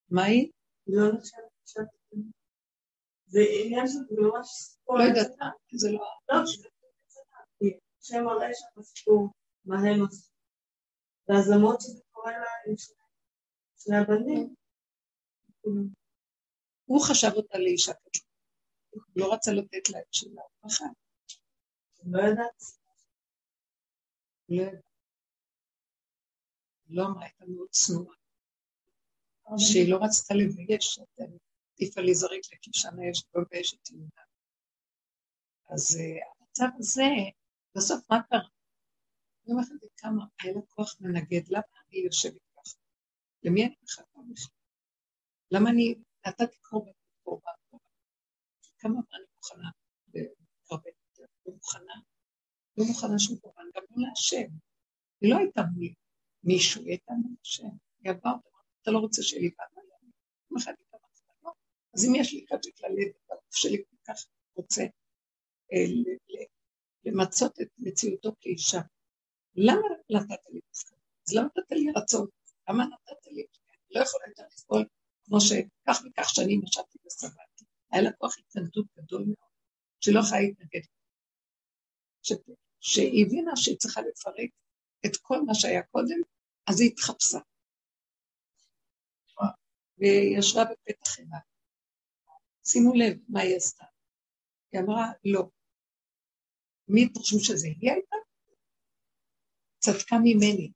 [SPEAKER 1] מה היא?
[SPEAKER 5] לא נחשבת זה עניין של ממש
[SPEAKER 1] לא יודעת, זה לא...
[SPEAKER 5] לא, שם מראה שם הסיפור, מה הם עשו. ואז למרות שזה קורה להם, שני הבנים.
[SPEAKER 1] הוא חשב אותה לאישה כזאת. הוא לא רצה לתת לה את שלה, פחד.
[SPEAKER 5] לא יודעת.
[SPEAKER 1] לא יודעת. לא אמרה, הייתה מאוד צנועה. שהיא לא רצתה לבייש, עדיפה להיזרק לכבשן האש ולא לבייש את יהודה. אז אה, המצב הזה, בסוף מה קרה? אני אומרת לי כמה, היה לה כוח מנגד, למה אני יושבת למי אני מחכה בכלל? למה אני, נתתי קורבן קורבן קורבן. כמה זמן אני מוכנה לקרבן לא מוכנה, לא מוכנה שום קורבן, גם לא להשם. היא לא הייתה מישהו, היא הייתה מול השם. היא עברה אותה, אתה לא רוצה שיהיה לי בעיה? יום אחד היא לא. אז אם יש לי כזה כללי, והגוף שלי כל כך רוצה אה, למצות את מציאותו כאישה, למה נתת לי מסקנה? אז למה נתת לי רצון? למה לא יכולה יותר לסבול כמו שכך וכך שנים ישבתי וסבלתי. היה לה כוח התנגדות גדול מאוד, שהיא לא יכולה להתנגד. שהיא הבינה שהיא צריכה לפרק את כל מה שהיה קודם, אז היא התחפשה. והיא ישבה בפתח עיניו. שימו לב מה היא עשתה. היא אמרה, לא. מי אתם חושבים שזה? היא הייתה? צדקה ממני,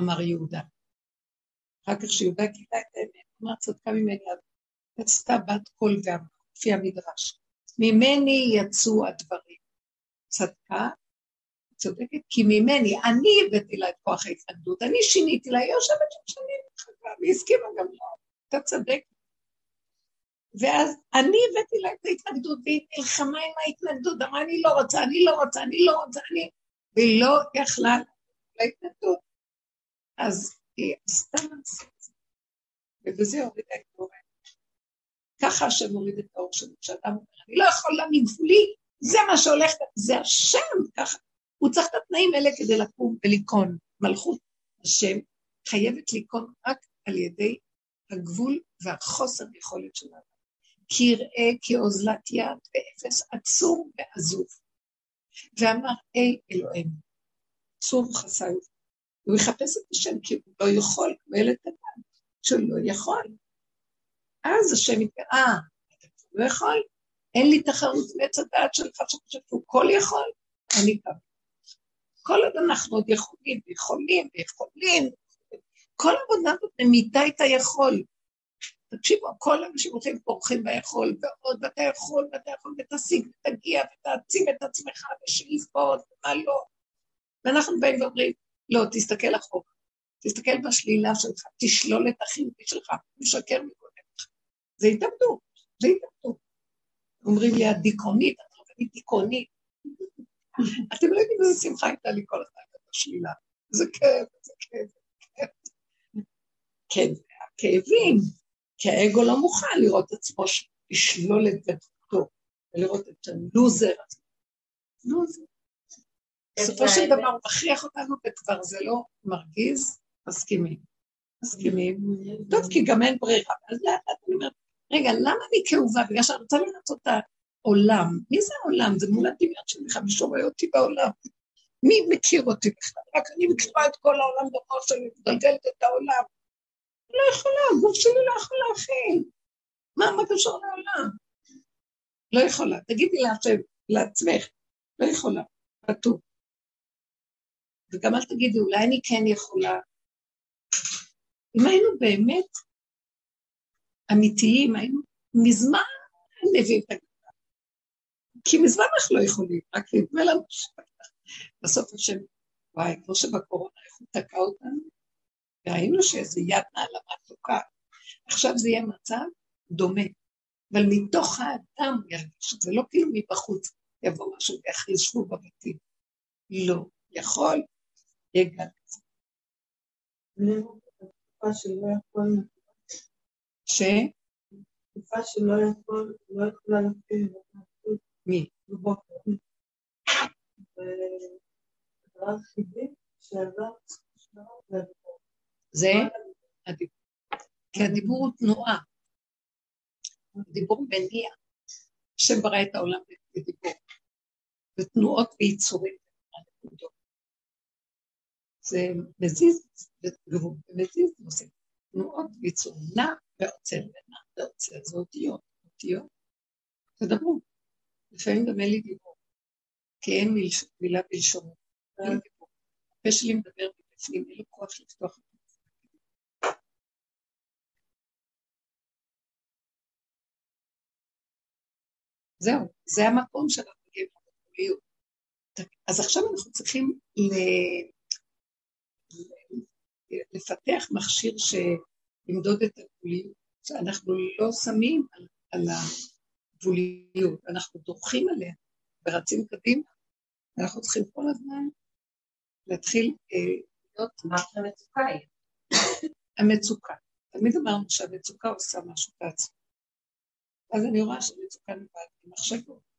[SPEAKER 1] אמר יהודה. אחר כך שיהודה גילה את האמת, אמר צדקה ממני, יצתה בת קול ואמרה, לפי המדרש. ממני יצאו הדברים. צדקה, צודקת, כי ממני, אני הבאתי לה את כוח ההתנגדות, אני שיניתי לה, היא יושבת שם שנים, והיא הסכימה גם לא, אתה צודק. ואז אני הבאתי לה את ההתנגדות, והיא נלחמה עם ההתנגדות, אמרה, אני לא רוצה, אני לא רוצה, אני לא רוצה, אני... והיא לא יכלה להתנגדות. אז היא עשתה מעשה את זה, ובזה הורידה את האור ככה השם מוריד את האור שלו, כשאדם אומר, אני לא יכול להאמין גבולי, זה מה שהולך, זה השם, ככה. הוא צריך את התנאים האלה כדי לקום וליכון. מלכות השם חייבת ליכון רק על ידי הגבול והחוסר יכולת של האדם. כי יראה כאוזלת יד ואפס עצום ועזוב. ואמר, אי אלוהים, צור חסר. הוא יחפש את השם כי הוא לא יכול, כמו ילד קטן, שהוא לא יכול. אז השם יתגאה, אה, אתה לא יכול? אין לי תחרות מעץ הדעת שלך שחושב שהוא כל יכול? אני גם. כל עוד אנחנו עוד יכולים, ויכולים, ויכולים, כל העבודה הזאת ממיתה את היכול. תקשיבו, כל האנשים הולכים פורחים ביכול, ועוד, ואתה יכול, ואתה יכול, ותשיג, ותגיע, ותעצים את עצמך, ושאיפות, ומה לא. ואנחנו באים ואומרים, לא, תסתכל אחורה, תסתכל בשלילה שלך, תשלול את החיובי שלך, תשקר מקודמך. זה התאבדות, זה התאבדות. אומרים לי, הדיכאונית, את רבנית דיכאונית. אתם לא יודעים איזה שמחה הייתה לי כל הזמן בשלילה. זה כאב, זה כאב, זה כאב. כן, הכאבים, כי האגו לא מוכן לראות עצמו לשלול את גדולתו, ולראות את הלוזר הזה. לוזר. בסופו של דבר הוא מכריח אותנו, וכבר זה לא מרגיז, מסכימים. מסכימים. טוב, כי גם אין ברירה. אז לאט לאט אני אומרת, רגע, למה אני כאובה? בגלל שאני רוצה לרצות את העולם. מי זה העולם? זה מול הדמיון שלי, מי שרואה אותי בעולם. מי מכיר אותי בכלל? רק אני מכירה את כל העולם בראש שלי, מגלגלת את העולם. לא יכולה, הגוף שלי לא יכול להכין. מה, מה קשור לעולם? לא יכולה. תגידי להשם, לעצמך, לא יכולה. כתוב. וגם אל תגידי, אולי אני כן יכולה. אם היינו באמת אמיתיים, היינו מזמן מביאים את הגדולה. כי מזמן אנחנו לא יכולים, רק נדמה לנו בסוף השם, וואי, כמו שבקורונה, איך הוא תקע אותנו, ראינו שאיזה יד נעלמה תוקע. עכשיו זה יהיה מצב דומה, אבל מתוך האדם ירגיש, זה לא כאילו מבחוץ יבוא משהו ויכריז שבו בבתים. לא, יכול, כזה. ש?
[SPEAKER 5] תקופה שלא יכול, לא יכולה
[SPEAKER 1] מי?
[SPEAKER 5] בבוקר. והדבר היחידי שעזר
[SPEAKER 1] זה הדיבור. כי הדיבור הוא תנועה. הדיבור מניע. השם ברא את העולם בדיבור. ותנועות ויצורים. זה מזיז, ומזיז, ועושה תנועות ויצורים. נע ועוצר ונע ועוצר, זה אותיות, אותיות. תדברו. לפעמים גם אין לי דיבור, כי אין מילה בלשונו. הפה שלי מדבר מבפנים, אין לי כוח לפתוח את זהו, זה המקום שאנחנו מגיעים לגבוליות. אז עכשיו אנחנו צריכים ל... לפתח מכשיר שימדוד את הגבוליות, שאנחנו לא שמים על, על הגבוליות, אנחנו דורכים עליה ורצים קדימה. אנחנו צריכים כל הזמן להתחיל אה, להיות...
[SPEAKER 3] מה שהמצוקה היא?
[SPEAKER 1] המצוקה. תמיד אמרנו שהמצוקה עושה משהו בעצמו. אז אני רואה שמצוקה נובעת ממחשבות.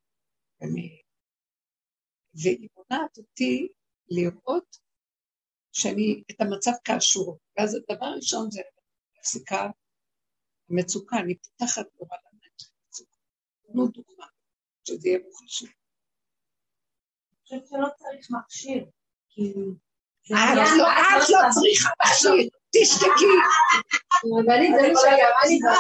[SPEAKER 1] והיא מונעת אותי לראות שאני, את המצב כאשור. ואז הדבר הראשון זה מפסיקה מצוקה, אני פותחת נורא למצוקה. תנו דוגמה, שזה יהיה מוחשי.
[SPEAKER 2] אני חושבת שלא צריך מכשיר, כאילו... זה
[SPEAKER 1] את
[SPEAKER 2] היה-
[SPEAKER 1] לא את לא צריכה מכשיר, תשתקי.
[SPEAKER 6] רבנית, זה מה לי.
[SPEAKER 2] לא,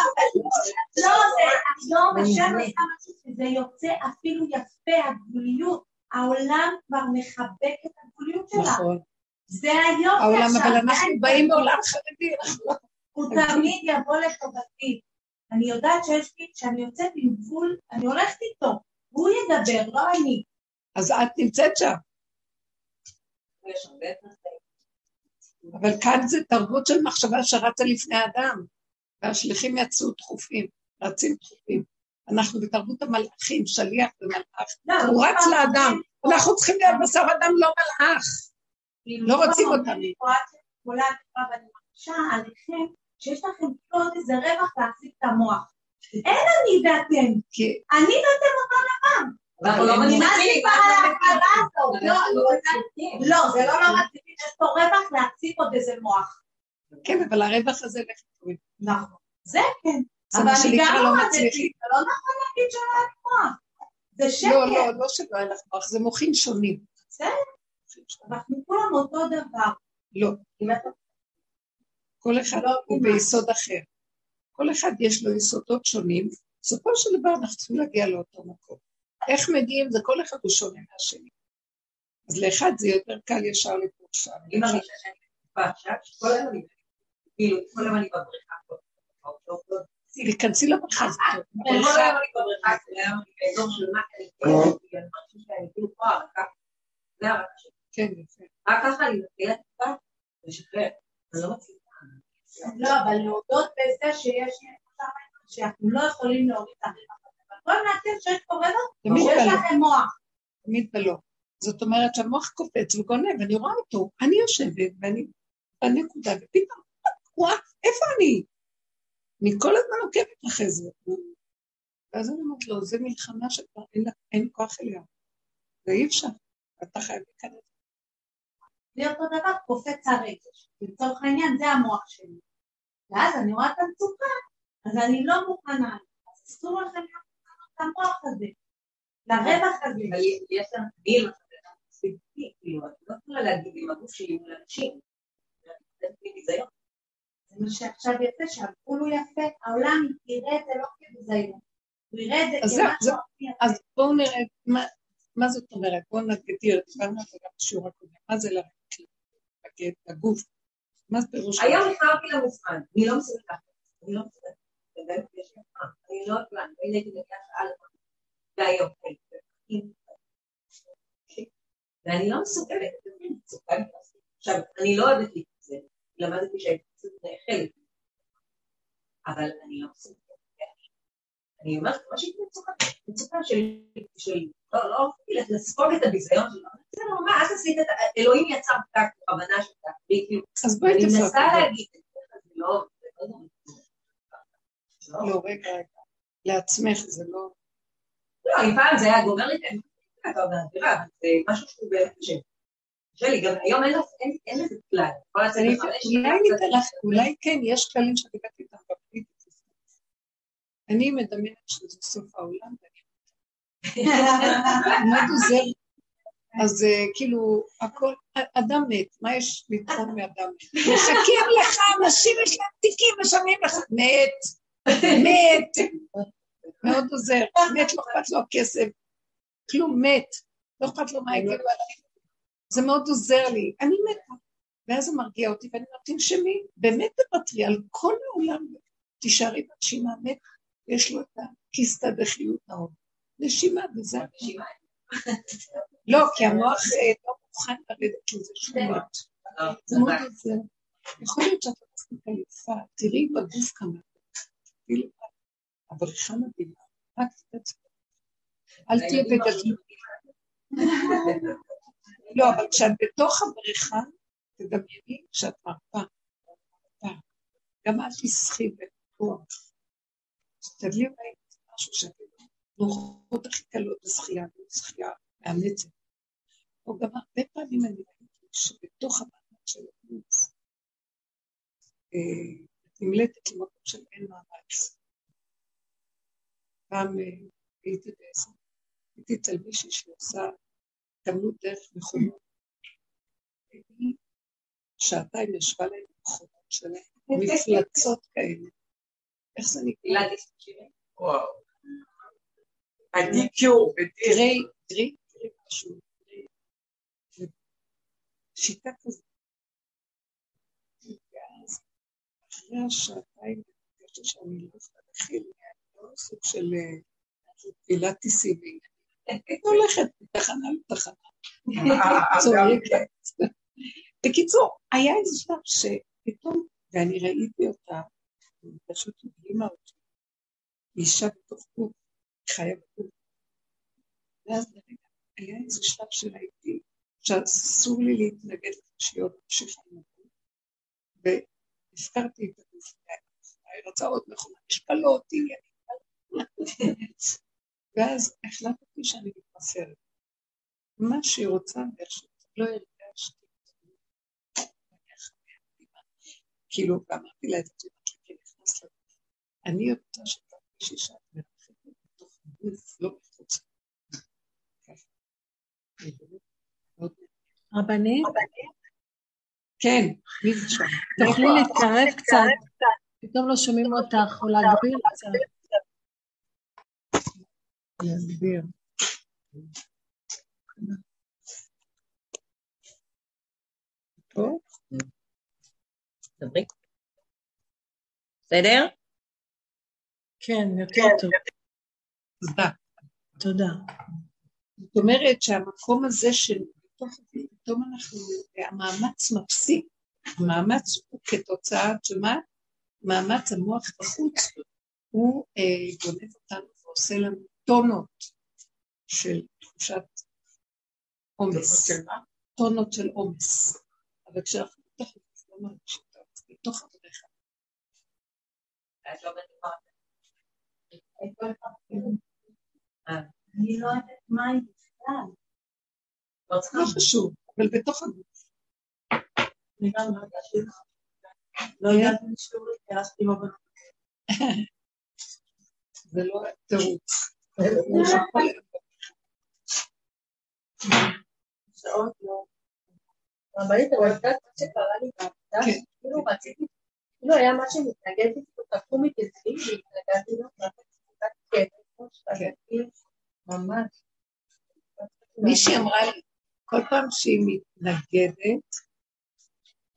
[SPEAKER 2] זה, את לא בשם שזה יוצא אפילו יפה, הגבוליות. העולם כבר מחבק את הגבוליות שלה.
[SPEAKER 1] נכון.
[SPEAKER 2] זה
[SPEAKER 1] העולם,
[SPEAKER 2] עכשיו.
[SPEAKER 1] אבל אנחנו באים
[SPEAKER 2] גבול.
[SPEAKER 1] מעולם חרדי, לא...
[SPEAKER 2] הוא תמיד יבוא לטובתי. אני יודעת שיש לי, כשאני יוצאת עם גבול, אני הולכת איתו. הוא ידבר, לא אני.
[SPEAKER 1] אז את נמצאת שם. אבל כאן זה תרבות של מחשבה שרצה לפני האדם, והשליחים יצאו דחופים, רצים דחופים. אנחנו בתרבות המלאכים, שליח ומלאך,
[SPEAKER 2] לא,
[SPEAKER 1] הוא רץ לאדם, אנחנו צריכים להיות בשר אדם לא מלאך. לא רוצים
[SPEAKER 2] אומרים
[SPEAKER 1] אותנו.
[SPEAKER 2] לי, "פרט כולה טובה", ואני מרגישה עליכם שיש לכם עוד איזה רווח להחזיק את המוח. אין אני ואתם, אני ואתם אותו דבר.
[SPEAKER 3] לא?
[SPEAKER 2] לא, לא,
[SPEAKER 3] לא
[SPEAKER 2] זה-
[SPEAKER 3] מצליחים.
[SPEAKER 2] לא, זה לא לא מצליחים, יש פה רווח להחזיק עוד איזה מוח.
[SPEAKER 1] כן, אבל הרווח הזה תוריד.
[SPEAKER 2] נכון. זה כן.
[SPEAKER 1] זה
[SPEAKER 2] אבל
[SPEAKER 1] מה
[SPEAKER 2] אני
[SPEAKER 1] שנקרא
[SPEAKER 2] גם
[SPEAKER 1] לא
[SPEAKER 2] למדתי,
[SPEAKER 1] מצליחים.
[SPEAKER 2] זה לא נכון להגיד שלא היה לי מוח. זה
[SPEAKER 1] לא,
[SPEAKER 2] שקר.
[SPEAKER 1] לא, לא שלא אין לך מוח, זה מוחים שונים.
[SPEAKER 2] בסדר. אנחנו כולם אותו דבר.
[SPEAKER 1] לא, כל אחד
[SPEAKER 2] לא
[SPEAKER 1] הוא. ביסוד אחר. כל אחד יש לו יסודות שונים, בסופו של דבר אנחנו צריכים להגיע לאותו מקום. איך מגיעים? זה כל אחד הוא שונה מהשני. אז לאחד זה יותר קל ישר.
[SPEAKER 3] אני שאני בתקופה עכשיו, שכל היום אני, כאילו, כל היום אני בבריכה. פה.
[SPEAKER 1] תיכנסי לבריכה, זה.
[SPEAKER 3] כל היום אני בבריכה, כל היום אני באזור של מה, אני כאילו, אני מרגישה שאני כאילו פה הרקה. זה הרקה שלי.
[SPEAKER 1] כן, יפה.
[SPEAKER 3] רק ככה אני מתחילה טיפה לשחרר. אני לא מצליחה.
[SPEAKER 2] לא, אבל להודות בזה שיש שאנחנו לא יכולים להוריד את הרווח הזה. אבל בואו נעשה שיש פה רווח,
[SPEAKER 1] תמיד
[SPEAKER 2] שיש
[SPEAKER 1] בלא,
[SPEAKER 2] לכם מוח.
[SPEAKER 1] תמיד בלא. זאת אומרת שהמוח קופץ וגונב, אני רואה אותו, אני יושבת ואני בנקודה, ופתאום, וואה, איפה אני? אני כל הזמן עוקבת אחרי זה. ואז אני אומרת לו, זה מלחמה שכבר אין אין כוח אליה. זה אי אפשר, אתה חייב להיכנס.
[SPEAKER 2] זה אותו דבר, קופץ הרגש. לצורך העניין, זה המוח שלי. ואז אני רואה את המצוקה, אז אני לא מוכנה. אז אסור לכם להיות מוכנות למוח הזה, לרווח הזה.
[SPEAKER 3] אבל יש לנו ספציפי, כאילו, אני לא יכולה להגיד עם הגוף שלי מול אנשים. זה
[SPEAKER 2] מה שעכשיו יוצא, שהגבול הוא יפה, העולם יראה את זה לא כביזיון. הוא יראה את זה כמשהו יפה.
[SPEAKER 1] אז בואו נראה, מה, זאת אומרת? בואו נגדיר, דיברנו על זה גם בשיעור הקודם, מה זה לרגד, לגוף? מה זה פירוש?
[SPEAKER 3] היום נכנסתי למשרד, אני לא מסוגלת. אני לא מסוגלת. זה באמת יש לי מה. אני לא יכולה, אני מגיעה שעה לפעמים. והיום, הייתי. ואני לא מסוגלת, אתם יודעים, מצוקה נכנסתי. עכשיו, אני לא אוהבת להתנצל, למדתי שהייתי פשוט חלק. אבל אני לא מסוגלת. אני אומרת, מה שהייתי מצוקה, מצוקה של, לא, לא, לספוג את הביזיון שלו. בסדר, מה, אז עשית את, אלוהים יצר פקק בכוונה שלך, כאילו,
[SPEAKER 1] אז בואי
[SPEAKER 3] אני
[SPEAKER 1] תפרטי.
[SPEAKER 3] מנסה להגיד את זה, זה לא... לא-
[SPEAKER 1] לא, רגע. לעצמך זה לא...
[SPEAKER 3] לא, אם פעם זה היה גומר לי אתה אומר, תראה, אבל זה משהו שהוא באמת קשה. קשה לי, גם היום אין לזה- כלל.
[SPEAKER 1] אני- אולי כן, יש כללים שאני הבאתי איתם בפליט. אני מדמיינת שזה סוף העולם, <laughs> מאוד עוזר. אז אה, כאילו, הכל, אדם מת, מה יש לתרום מאדם? מחכים לך, אנשים יש להם תיקים, משלמים לך, מת, מת, מאוד עוזר, מת, לא אכפת לו הכסף, כלום, מת, לא אכפת לו מה יגידו עליי. זה מאוד עוזר לי, אני מתה. ואז הוא מרגיע אותי, ואני אומרת, תנשמי, באמת תוותרי על כל העולם, תישארי בנשימה, מת, יש לו את הכיסתא דחיות ההון. נשימה, וזה
[SPEAKER 3] נשימה.
[SPEAKER 1] לא, כי המוח אה, לא מוכן לרדת לזה.
[SPEAKER 3] לא,
[SPEAKER 1] זה מאוד עוזר. יכול להיות שאת לא מספיק עייפה, תראי בגוף כמה. כאילו, הבריחה מדהימה, רק תתעצמי. אל תהיה בגדלות. לא, אבל כשאת בתוך הבריכה, תדמייני שאת. מרפה. גם אל תסחי בכוח. תשתדלי אולי משהו שאת נוחות הכי קלות בשחייה, בשחייה מאמצת. או גם הרבה פעמים אני ראיתי שבתוך המאמץ של הגוף, אה, נמלטת למקום של אין מאמץ. פעם אה, הייתי באיזה, הייתי אצל מישהי שעושה התעמלות דרך מכונות. שעתיים ישבה להם במכונות שלהם, מפלצות כאלה. איך זה נקרא?
[SPEAKER 4] וואו. הדיקיור,
[SPEAKER 1] תראי, תראי, תראי משהו. שיטה כזאת. ואז אחרי השעתיים, הרגשתי שאני לא יכולה להכיל, לא סוג של פילאטיסים. הייתי הולכת מתחנה לתחנה. צועקת. בקיצור, היה איזה שלב שפתאום, ואני ראיתי אותה, היא פשוט הדהימה אותי, אישה בתוך גוף, חיה בגוף. ואז לרגע, היה איזה שלב שראיתי שאסור לי להתנגד לחשיות ממשיכה למקום, והזכרתי את הגוף, היא רצה עוד מכונה, השפלה אותי, ואז החלטתי שאני מתמסרת. מה שהיא רוצה ואיך שהיא רוצה, לא הרגשתי. כאילו, ואמרתי לה את זה. אני רוצה שתרגישי שאת מרחבת בתוך הגוף, לא מחוץ.
[SPEAKER 7] רבנית?
[SPEAKER 1] כן, מי זה שם?
[SPEAKER 7] תוכלי להתקרב קצת, פתאום לא שומעים אותך, או להגביר קצת.
[SPEAKER 1] להגביר.
[SPEAKER 3] בסדר?
[SPEAKER 7] כן, יותר טוב.
[SPEAKER 1] תודה.
[SPEAKER 7] תודה.
[SPEAKER 1] זאת אומרת שהמקום הזה של בתוך פתאום אנחנו, המאמץ מפסיק. המאמץ הוא כתוצאה של מה? מאמץ המוח בחוץ, הוא אה, גונב אותנו ועושה לנו טונות של תחושת עומס. טונות של עומס. אבל כשאנחנו בתוך הגוף לא בתוך הבריכה.
[SPEAKER 2] אני לא יודעת מה היא בכלל.
[SPEAKER 1] לא חשוב, אבל בתוך הגוף.
[SPEAKER 5] אני גם לא לא יודעת עם הבנות.
[SPEAKER 1] זה לא תירוץ.
[SPEAKER 5] שעות לא.
[SPEAKER 6] רבנית, אבל את יודעת מה שקרה לי בעבודה? כאילו רציתי, כאילו היה משהו מתנגד לי, כאילו תקעו מתייצבים והתנגדתי לו. ממש.
[SPEAKER 1] מישהי אמרה לי, כל פעם שהיא מתנגדת,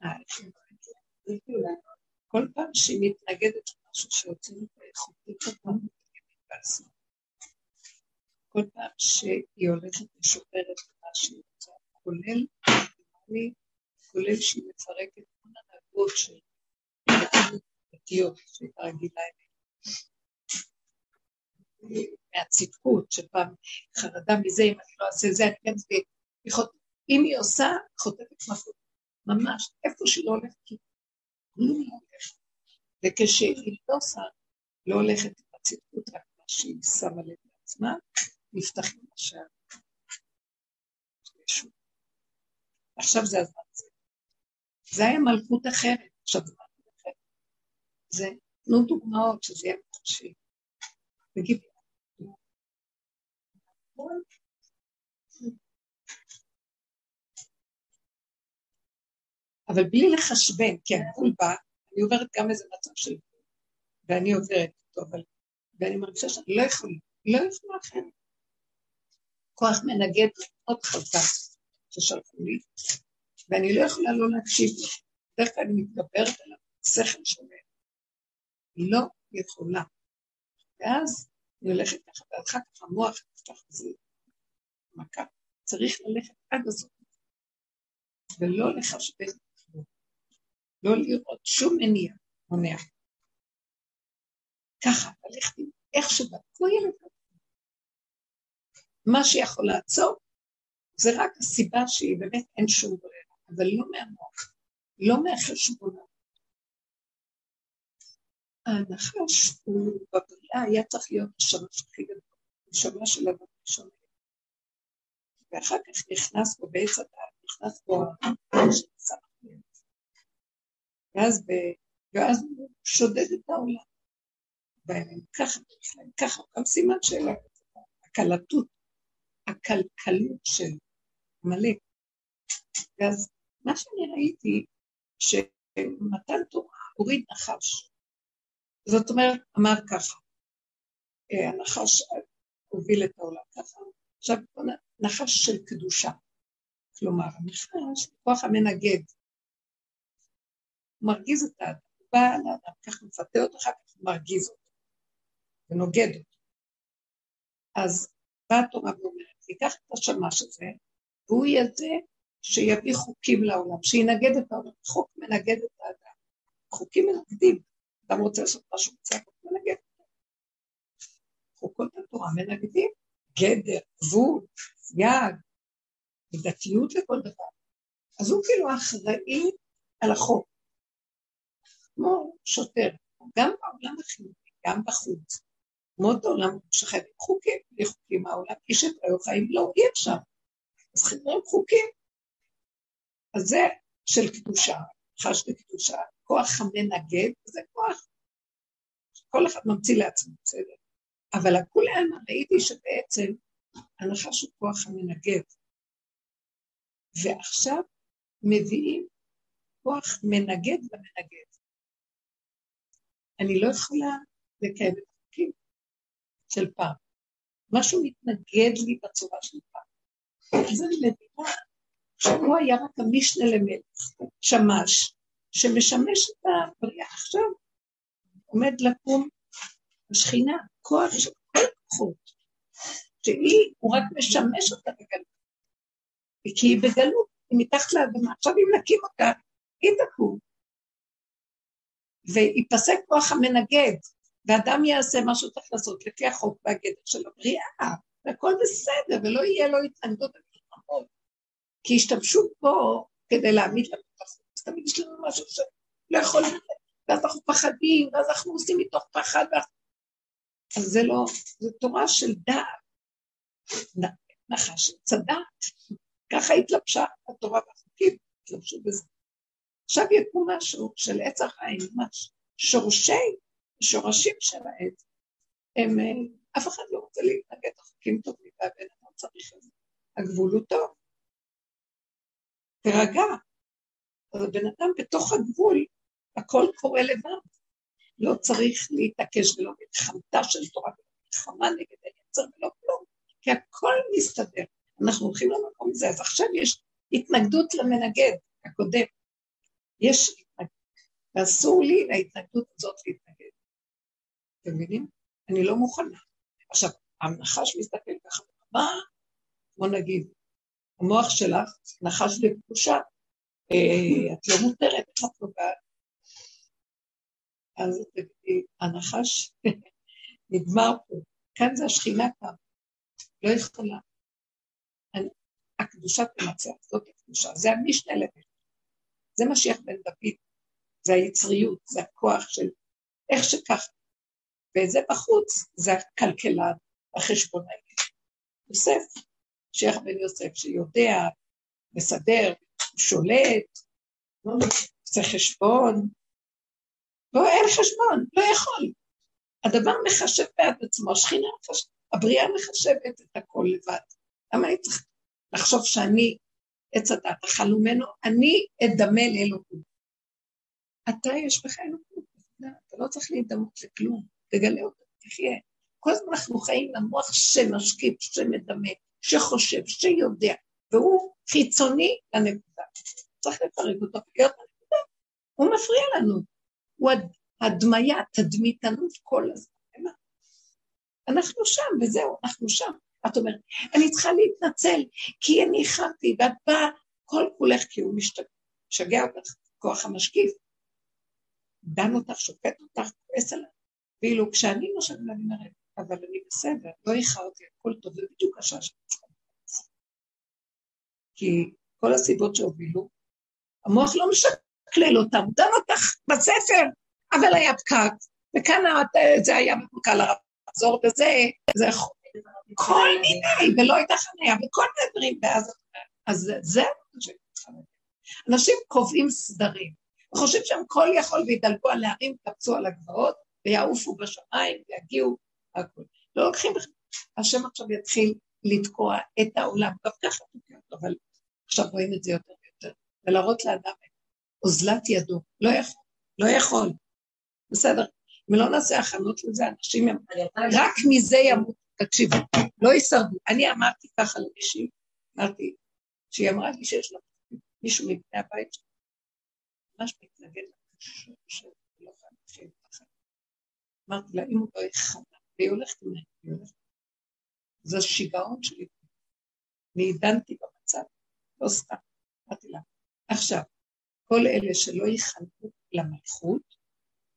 [SPEAKER 1] אה, כל פעם שהיא מתנגדת למשהו שהוצאנו את האיכותית אותה, כל פעם שהיא הולכת לשופרת מה שהיא רוצה, כולל, אני, כולל שהיא מפרקת כל הנהגות של דתיות שהייתה רגילה אליהן. מהצדקות, שפעם חרדה מזה, אם אני לא אעשה זה, אני כן אצביע. אם היא עושה, חוטפת מכות. ממש, איפה שהיא לא הולכת, כי כלום לא הולך. וכשהיא לא עושה, לא הולכת עם הצדקות, רק מה שהיא שמה לב לעצמה, נפתחים השערים. עכשיו זה הזמן הזה. זה היה מלכות אחרת, עכשיו זה מלכות אחרת. זה, תנו דוגמאות שזה יהיה מוחשי. תגידי, אבל בלי לחשבן, כי הגבול בא, אני עוברת גם איזה מצב של גבול, ואני עוברת אותו, אבל... ואני מרגישה שאני לא יכולה, לא יכולה אחרת. כוח מנגד מאוד חזק ששלחו לי, ואני לא יכולה לא להקשיב לו. בדרך כלל אני מתגברת על השכל שומע. לא יכולה. ואז אני הולכת ככה, ואחר כך המוח נפתח איזה מכה. צריך ללכת עד הסוף, ולא לחשבן לא לראות שום מניע מונע. ככה, ללכת איך שבדקו ילד. מה שיכול לעצור זה רק הסיבה שהיא באמת אין שום ברירה, אבל לא מהמוח, לא מהחשבונות. הנחש הוא בבריאה היה צריך להיות השמש הכי גדול, השמש של אדם ראשון. ואחר כך נכנס בו בעץ הדעת, נכנס בו של סמך ואז, ב... ואז הוא שודד את העולם. והם ככה, ככה, גם סימן של הקלטות, הכלכלות של עמלק. ואז מה שאני ראיתי, שמתן תורה הוריד נחש. זאת אומרת, אמר ככה, אה, הנחש הוביל את העולם ככה, עכשיו נחש של קדושה. כלומר, הנחש הוא כוח המנגד. הוא מרגיז את האדם, הוא בא לאדם, ככה מפתה אותו, אחר כך הוא מרגיז אותו ונוגד אותו. אז באה התורה ואומרת, ייקח את השמש הזה, והוא יהיה זה שיביא חוקים לעולם, שינגד את העולם. חוק מנגד את האדם. חוקים מנגדים. אדם רוצה לעשות משהו, רוצה מנגד. חוקות התורה מנגדים. גדר, גבול, יד, מידתיות לכל דבר. אז הוא כאילו אחראי על החוק. כמו שוטר, גם בעולם החינוכי, גם בחוץ. כמו בעולם שחייבים חוקים, בלי חוקים העולם, איש את רעהו חיים לא, אי אפשר. אז חייבים חוקים. אז זה של קדושה, חש לקדושה, כוח המנגד, זה כוח שכל אחד ממציא לעצמו, בסדר. אבל הכולי עלמא ראיתי שבעצם הנחש הוא כוח המנגד. ועכשיו מביאים כוח מנגד למנגד. אני לא יכולה לקיים את החוקים של פעם. משהו מתנגד לי בצורה של פעם. אז אני מבינה שהוא היה רק המשנה למלך, שמש, שמשמש את הבריאה. עכשיו עומד לקום השכינה, כוח של כל הכוחות, שהיא, הוא רק משמש אותה בגלות. כי היא בגלות, היא מתחת לאדמה. עכשיו אם נקים אותה, היא תקום. וייפסק כוח המנגד, ואדם יעשה מה שהוא צריך לעשות לפי החוק והגדר של הבריאה, והכל בסדר, ולא יהיה לו התנגדות במלחמות. כי השתמשו פה כדי להעמיד לנו את החוק, אז תמיד יש לנו משהו שלא יכול להיות, ואז אנחנו פחדים, ואז אנחנו עושים מתוך פחד, אז זה לא, זו תורה של דעת, נחש צדעת, ככה התלבשה התורה והחוקים, התלבשו בזה. עכשיו יקום משהו של עץ החיים, ממש שורשי, שורשים של העץ, הם, אה, אף אחד לא רוצה להתנגד לחוקים טובים, והבן אדם צריך את זה. הגבול הוא טוב. תירגע. אז הבן אדם בתוך הגבול, הכל קורה לבד. לא צריך להתעקש ולא מלחמתה של תורה ולא נגד היצר ולא כלום, כי הכל מסתדר. אנחנו הולכים למקום הזה, אז עכשיו יש התנגדות למנגד הקודם. יש ואסור לי להתנגדות הזאת להתנגד. אתם מבינים? אני לא מוכנה. עכשיו, הנחש מסתכל ככה, מה, בוא נגיד, המוח שלך נחש בקדושה, אה, את לא מותרת, איך את נוגעת? אז הנחש <laughs> נגמר פה, כאן זה השכינה כאן, לא יכולה. הקדושה תנצח, זאת הקדושה, זה המשנה לבן. זה משיח בן דוד, זה היצריות, זה הכוח של איך שככה. וזה בחוץ, זה הכלכלן, החשבונאי. יוסף, משיח בן יוסף, שיודע, מסדר, שולט, עושה חשבון, לא, אין חשבון, לא יכול. הדבר מחשב בעד עצמו, השכינה, הבריאה מחשבת את הכל לבד. למה אני צריך לחשוב שאני עץ הדת, אכל ממנו, אני אדמה לאלוהות. אתה יש בך אלוהות, אתה לא צריך להידמות לכלום, תגלה אותה, תחיה. כל הזמן אנחנו חיים למוח שמשקיף, שמדמה, שחושב, שיודע, והוא חיצוני לנקודה. צריך לפרק אותו ולהיות בנקודה. הוא מפריע לנו. הוא הדמיה, תדמיתנות כל הזמן. אנחנו שם, וזהו, אנחנו שם. את אומרת, אני צריכה להתנצל, כי אני איחרתי, ואת באה כל כולך כי הוא משגע אותך, כוח המשקיף. דן אותך, שופט אותך, כועס עליו. ואילו כשאני נושבת, אני אומרת, אבל אני בסדר, לא איחרתי, הכל טוב, זה בדיוק השעה שאני צריכה. כי כל הסיבות שהובילו, המוח לא משקלל אותם, דן אותך בספר, אבל היה פקק, וכאן זה היה קל לחזור בזה, זה כל מיני, ולא הייתה חניה, וכל מיני דברים, ואז, אז זה. אנשים קובעים סדרים, וחושבים שהם כל יכול וידלגו על נערים, קפצו על הגבעות, ויעופו בשמיים, ויגיעו, הכול. לא לוקחים בכלל. השם עכשיו יתחיל לתקוע את העולם, גם ככה תוקע אותו, אבל עכשיו רואים את זה יותר ויותר, ולהראות לאדם אוזלת ידו, לא יכול, לא יכול. בסדר, אם לא נעשה הכנות לזה, אנשים, הם... רק מזה ימות, תקשיבו, לא יישרדו. אני אמרתי ככה למישהי, אמרתי, שהיא אמרה לי שיש לה מישהו מבני הבית שלה, ממש מתנגד ככה. אמרתי לה, אם הוא לא יחנה, והיא הולכת ממני, היא הולכת. זה שיגעון שלי. אני עידנתי במצב, לא סתם. אמרתי לה, עכשיו, כל אלה שלא ייחנקו למלכות,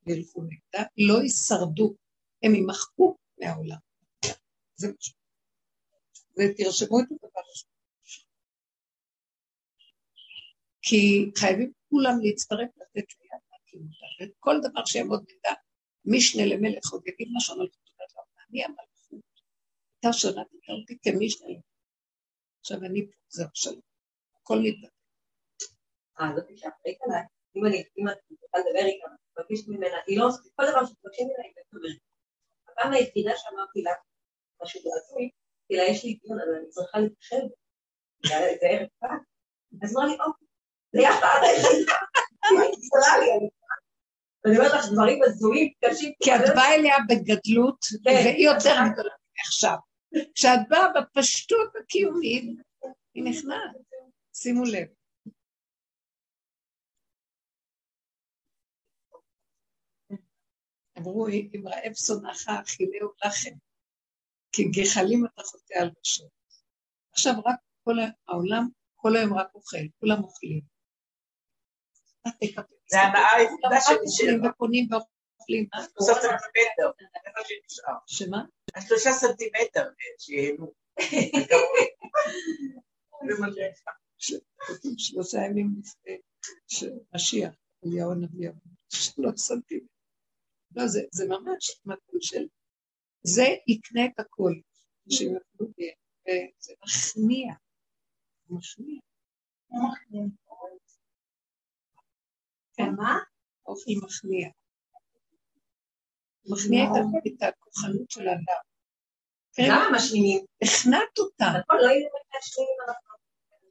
[SPEAKER 1] וילכו נגדה, לא יישרדו, הם יימחקו מהעולם. זה מה. ותרשמו את הדבר הזה. כי חייבים כולם להצטרף לתת ליד להקים אותה, וכל דבר שיעמוד נדע, משנה למלך עוד יגיד משהו, אבל תודעת לו, אני המלכות, אתה שרדת אותי כמשנה למלך. עכשיו אני פה, זהו שלום, הכל מתבטא.
[SPEAKER 3] אה, זאת אישה אחראית עליי. אם אני, אם את רוצה לדבר איתה, מבקשת ממנה, היא לא עושה, כל דבר שמבקשים ממנה היא מדברת. הפעם היחידה שאמרתי לה, משהו בעצמי, לה יש לי דיון, אז אני צריכה להתחשב. זה ערב פעם. אז אמרה לי, אוקיי, זה היה פעם היחידה, היא קצרה לי, ואני אומרת לך דברים הזויים, קשים.
[SPEAKER 1] כי את באה אליה בגדלות, והיא יותר גדולה מעכשיו. כשאת באה בפשטות הקיומית, היא נכנעת. שימו לב. אמרו, אם רעב שונאך, אכילהו לחם, כי גחלים אתה חוטא על ראשו. עכשיו רק כל העולם, כל היום רק אוכל, כולם אוכלים.
[SPEAKER 4] זה הנאה היחידה שלי
[SPEAKER 1] וקונים ואוכלים.
[SPEAKER 4] שלושה סנטימטר, זה מה שנשאר.
[SPEAKER 1] שמה?
[SPEAKER 4] השלושה סנטימטר מה שיש.
[SPEAKER 1] שלושה ימים לפני שמשיח, אליהו הנביא, שלוש סנטימטר. לא, זה, ממש מקום של... זה יקנה את הכל, שהם יוכלו בי, וזה מכניע. מכניע. כן,
[SPEAKER 2] מה?
[SPEAKER 1] אוכל מכניע. מכניע את- הכוחנות של האדם. כן,
[SPEAKER 3] למה משמינים?
[SPEAKER 1] הכנעת אותה,
[SPEAKER 3] הכל לא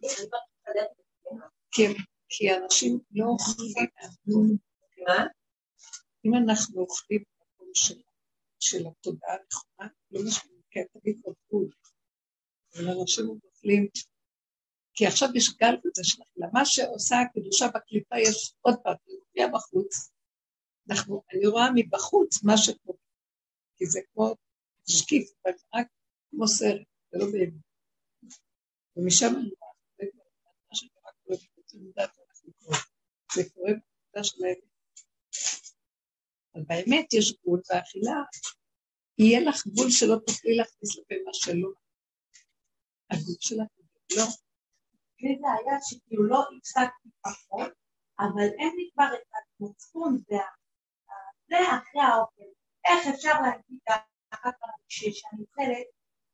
[SPEAKER 3] מתקדמת.
[SPEAKER 1] כי- אנשים לא אוכלים.
[SPEAKER 3] מה?
[SPEAKER 1] אם אנחנו אוכלים במקום של, של התודעה הנכונה, לא משנה, כי תמיד בגבול. אבל אנשים אוכלים, כי עכשיו יש גל כזה של אכילה. מה שעושה הקדושה בקליפה, יש עוד פעם, היא מופיעה בחוץ. אנחנו, אני רואה מבחוץ מה שקורה, כי זה כמו שקיף, אבל רק כמו סרט, זה לא באמת. ומשם אני רואה, זה כבר מה שקרה. זה קורה בעבודה של האמת. אבל באמת יש גבול, והאכילה, יהיה לך גבול שלא תוכלי להכניס לפה מה שלא. הגבול שלך, לא.
[SPEAKER 2] לי זה היה שכאילו לא הפסקתי פחות, אבל אין לי כבר את המצפון וזה אחרי האוכל. איך אפשר להגיד ככה כשאני אוכלת,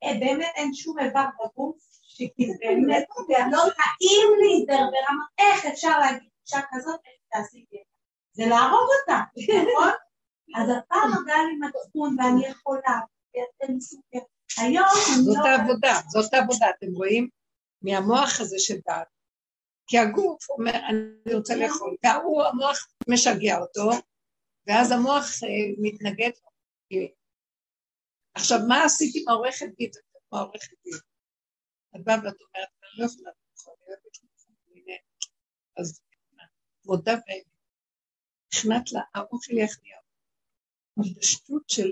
[SPEAKER 2] אה, באמת אין שום איבר בגוף, שכאילו באמת לא טעים לי זה ברמה, איך אפשר להגיד אישה כזאת, איך תעשי את זה? זה להרוג אותה, נכון? אז הפעם היה לי מצפון ואני יכולה, ואתם סוכר. היום אני
[SPEAKER 1] זאת
[SPEAKER 2] לא...
[SPEAKER 1] העבודה, זאת העבודה, אתם רואים? מהמוח הזה של דעת. כי הגוף אומר, אני רוצה לאכול, והוא, המוח משגע אותו, ואז המוח אה, מתנגד לו. עכשיו, מה עשיתי עם העורכת דין? כמו העורכת דין. את באה ואת אומרת, אני לא יכולה לאכול, אני אוהבת לאכול. אז מודה והכנעת לה, האוכל יכניע אותה. הפשטות של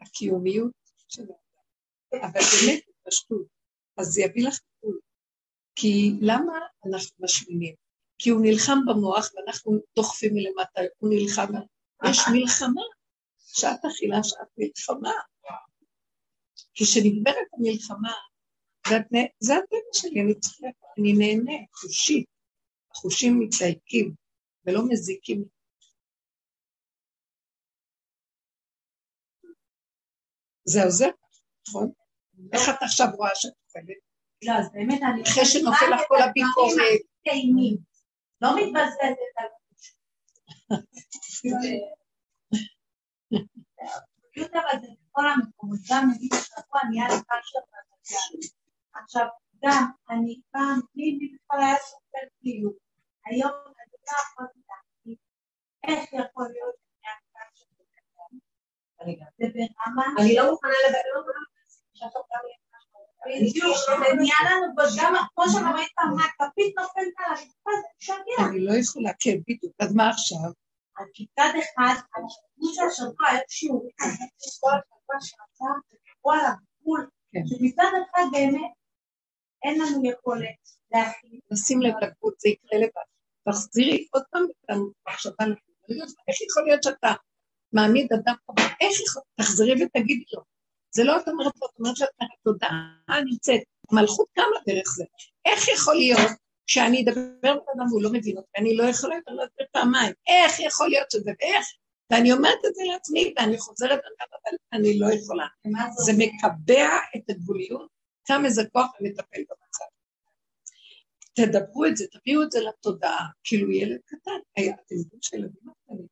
[SPEAKER 1] הקיומיות של האדם. אבל באמת פשטות. אז זה יביא לך טיפול. כי למה אנחנו משמינים? כי הוא נלחם במוח ואנחנו דוחפים מלמטה, הוא נלחם, יש מלחמה, שעת אכילה, שעת מלחמה. כשנגמרת המלחמה, זה הטבע- שלי, אני צריכה, אני נהנה, חושית, החושים מתדייקים ולא מזיקים. זה עוזר, נכון? איך את עכשיו רואה שאת אוכלת?
[SPEAKER 2] לא, אז באמת אני...
[SPEAKER 1] אחרי שנופל לך כל הביקורת.
[SPEAKER 2] לא מתבזבזת על
[SPEAKER 5] בדיוק אבל זה בכל המקומות, גם נגיד השבוע נהיה לי בגלגל. עכשיו, גם אני פעם, לי בכלל היה סופר כאילו, היום אני לא להגיד איך יכול להיות שאני היה פשטה בגלגל.
[SPEAKER 3] אני לא מוכנה לדבר,
[SPEAKER 5] בדיוק, זה נהיה לנו גם, כמו שאמרת פעם, הכפית נופלת על הרצפה, זה משגע.
[SPEAKER 1] אני לא יכולה, כן, בדיוק. אז מה עכשיו?
[SPEAKER 5] אז מצד אחד, אני חושבת שהשבוע היה שיעור, כל השבוע שעבר, דיברו על הגבול,
[SPEAKER 1] כן.
[SPEAKER 5] שמצד אחד באמת אין לנו יכולת להכין.
[SPEAKER 1] נשים לב לגבול, זה יקרה לבד. תחזירי עוד פעם את המחשבה. איך יכול להיות שאתה מעמיד אדם כזה? איך. תחזרי ותגידי לו. זה לא את אומרת לו, את אומרת שאת אומרת, תודעה נמצאת, מלכות קמה דרך זה. איך יכול להיות שאני אדבר בן אדם והוא לא מבין אותי, אני לא יכולה יותר להסביר פעמיים. איך יכול להיות שזה, ואיך? ואני אומרת את זה לעצמי, ואני חוזרת, אבל אני לא יכולה. זה מקבע את הגבוליות, קם איזה כוח ומטפל במצב. תדברו את זה, תביאו את זה לתודעה, כאילו ילד קטן. אתם יודעים שהילדים הקטנים,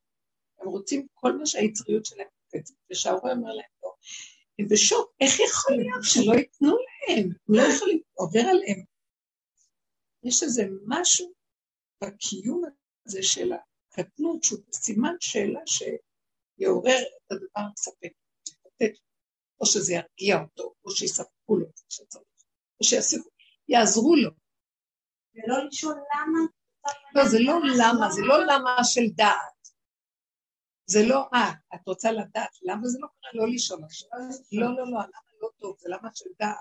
[SPEAKER 1] הם רוצים כל מה שהיצריות שלהם קופצת, ושההורה אומר להם לא. הם בשוק, איך יכול להיות שלא ייתנו להם? הם לא יכולים, עובר עליהם. יש איזה משהו בקיום הזה של הקטנות, שהוא סימן שאלה שיעורר את הדבר המספק. או שזה ירגיע אותו, או שיספקו לו או שיעשו, יעזרו לו.
[SPEAKER 5] ולא לשאול למה.
[SPEAKER 1] לא, זה לא למה, זה לא למה של דעת. זה לא אה, את רוצה לדעת, למה זה לא קרה? לא לשאול עכשיו. לא, לא, לא, למה לא טוב, זה למה של דעת.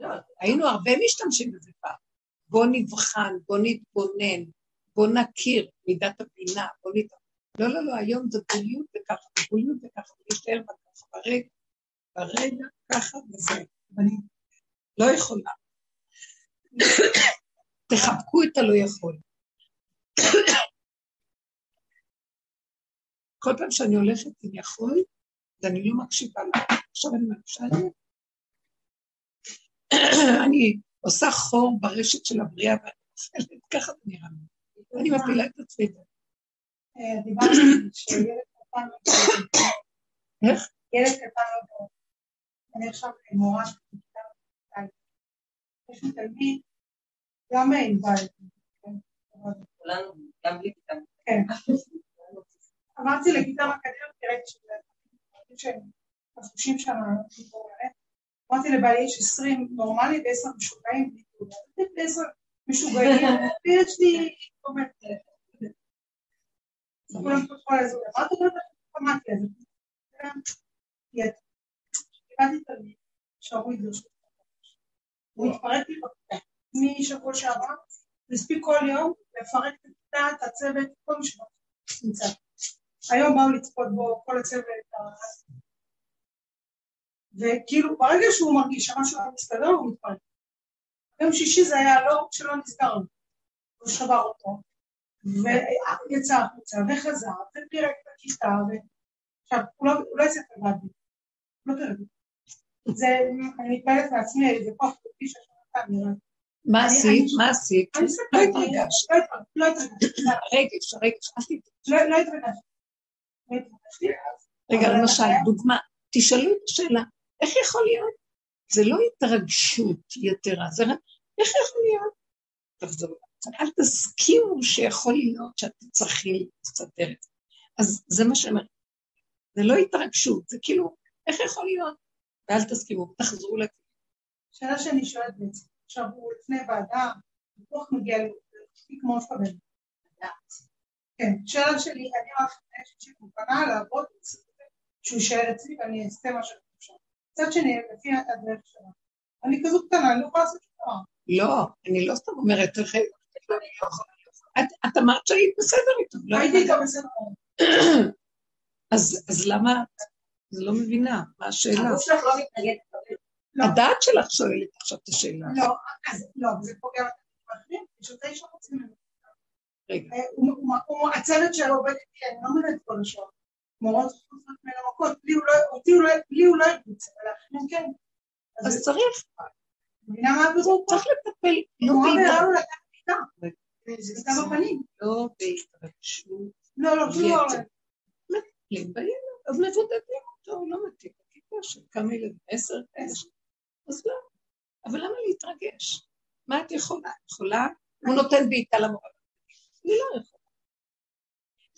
[SPEAKER 1] לא, היינו הרבה משתמשים בזה פעם. בוא נבחן, בוא נתבונן, בוא נכיר מידת הבינה, בוא נת... לא, לא, לא, היום זה גבוליות וככה, גבוליות וככה, ולהישאר בככה, ברגע, ברגע, ככה וזה. אני לא יכולה. תחבקו את הלא יכול. כל פעם שאני הולכת עם יכול, ואני לא מקשיבה לה. עכשיו אני מרגישה את זה. <clears throat> אני עושה חור ברשת של הבריאה ואני נופלת, ככה זה נראה לי. אני מפילה את עצמי.
[SPEAKER 5] אה, דיברתי שילד קטן לא טוב.
[SPEAKER 1] איך?
[SPEAKER 5] ילד קטן לא טוב. אני עכשיו מורה. יש לי תלמיד, גם עם בית.
[SPEAKER 3] כולנו, גם בלי כיתה.
[SPEAKER 5] כן. אמרתי לכיתה אקדמית, ראיתי שזה דברים שהם שם. אמרתי לבעלי יש עשרים נורמלי ועשר משוגעים. ועשר משוגעים, ויש לי כולם. הוא התפרק לי בכיתה. משבוע שעבר, והספיק כל יום לפרק את הצוות, כל מי שנמצא. היום באו לצפות בו כל הצוות, וכאילו ברגע שהוא מרגיש שמשהו לא מסתדר, הוא מתפרק. יום שישי זה היה לא שלא לו, הוא שבר אותו, ויצא החוצה, וחזר, ופירק את הכיתה, עכשיו, הוא לא- הוא לא יצא לבד, לא פירק. זה, אני מתפעלת מעצמי, זה כוח שיש לנו נראה.
[SPEAKER 1] מה עשית? מה עשית? לא
[SPEAKER 5] מסתכלת,
[SPEAKER 1] התרגשת.
[SPEAKER 5] לא לא
[SPEAKER 1] הרגש, אל תת-
[SPEAKER 5] לא לא. לא התרגשתי.
[SPEAKER 1] רגע, למשל, דוגמה, תשאלו את השאלה, איך יכול להיות? זה לא התרגשות יתרה, זה רק, איך יכול להיות? תחזרו, אל תסכימו שיכול להיות שאתם צריכים את זה. אז זה מה שאני אומרת, זה לא התרגשות, זה כאילו, איך יכול להיות? ואל תסכימו, תחזרו לזה.
[SPEAKER 5] שאלה שאני שואלת בעצם, עכשיו הוא לפני ועדה, בטוח מגיע לי, כמו לפעמים. כן, שאלה שלי, אני רק חושבת מוכנה לעבוד, שהוא יישאר אצלי ואני אעשה מה שאני חושבת. מצד שני, לפי הדרך שלה. אני כזו קטנה, אני לא יכולה לעשות שום דבר.
[SPEAKER 1] לא, אני לא סתם אומרת, איך- את- את אמרת שהיית בסדר איתו, לא
[SPEAKER 5] הייתי
[SPEAKER 1] היית
[SPEAKER 5] איתו בסדר.
[SPEAKER 1] אז למה? אני לא מבינה, מה השאלה?
[SPEAKER 3] הגוף שלך לא מתנגד.
[SPEAKER 5] לא.
[SPEAKER 1] הדעת שלך שואלת עכשיו את השאלה.
[SPEAKER 5] לא, אז לא, זה פוגע באחרים, יש אותה אישה רוצים ממנו.
[SPEAKER 1] רגע,
[SPEAKER 5] אה, הוא- הוא- הוא- הצוות שלו עובד איתי, אני לא מבינה את כל השעות. מורות חוזרות ממנו מכות, לי הוא לא- לא- לא ירביץ, אבל לאחרים כן.
[SPEAKER 1] אז צריך,
[SPEAKER 5] מבינה מה הבירור?
[SPEAKER 1] צריך לטפל, לא
[SPEAKER 5] בעירה לו לקחת איתה. זה נתן בפנים.
[SPEAKER 1] לא בהתרגשות,
[SPEAKER 5] לא, לא, לא.
[SPEAKER 1] בילד, אז מבודדים אותו, לא מתאים בכיתה של כמה ילדים, עשר כאלה, אז לא. אבל למה להתרגש? מה את יכולה? יכולה? הוא נותן בעיטה למורה. אני לא יכולה.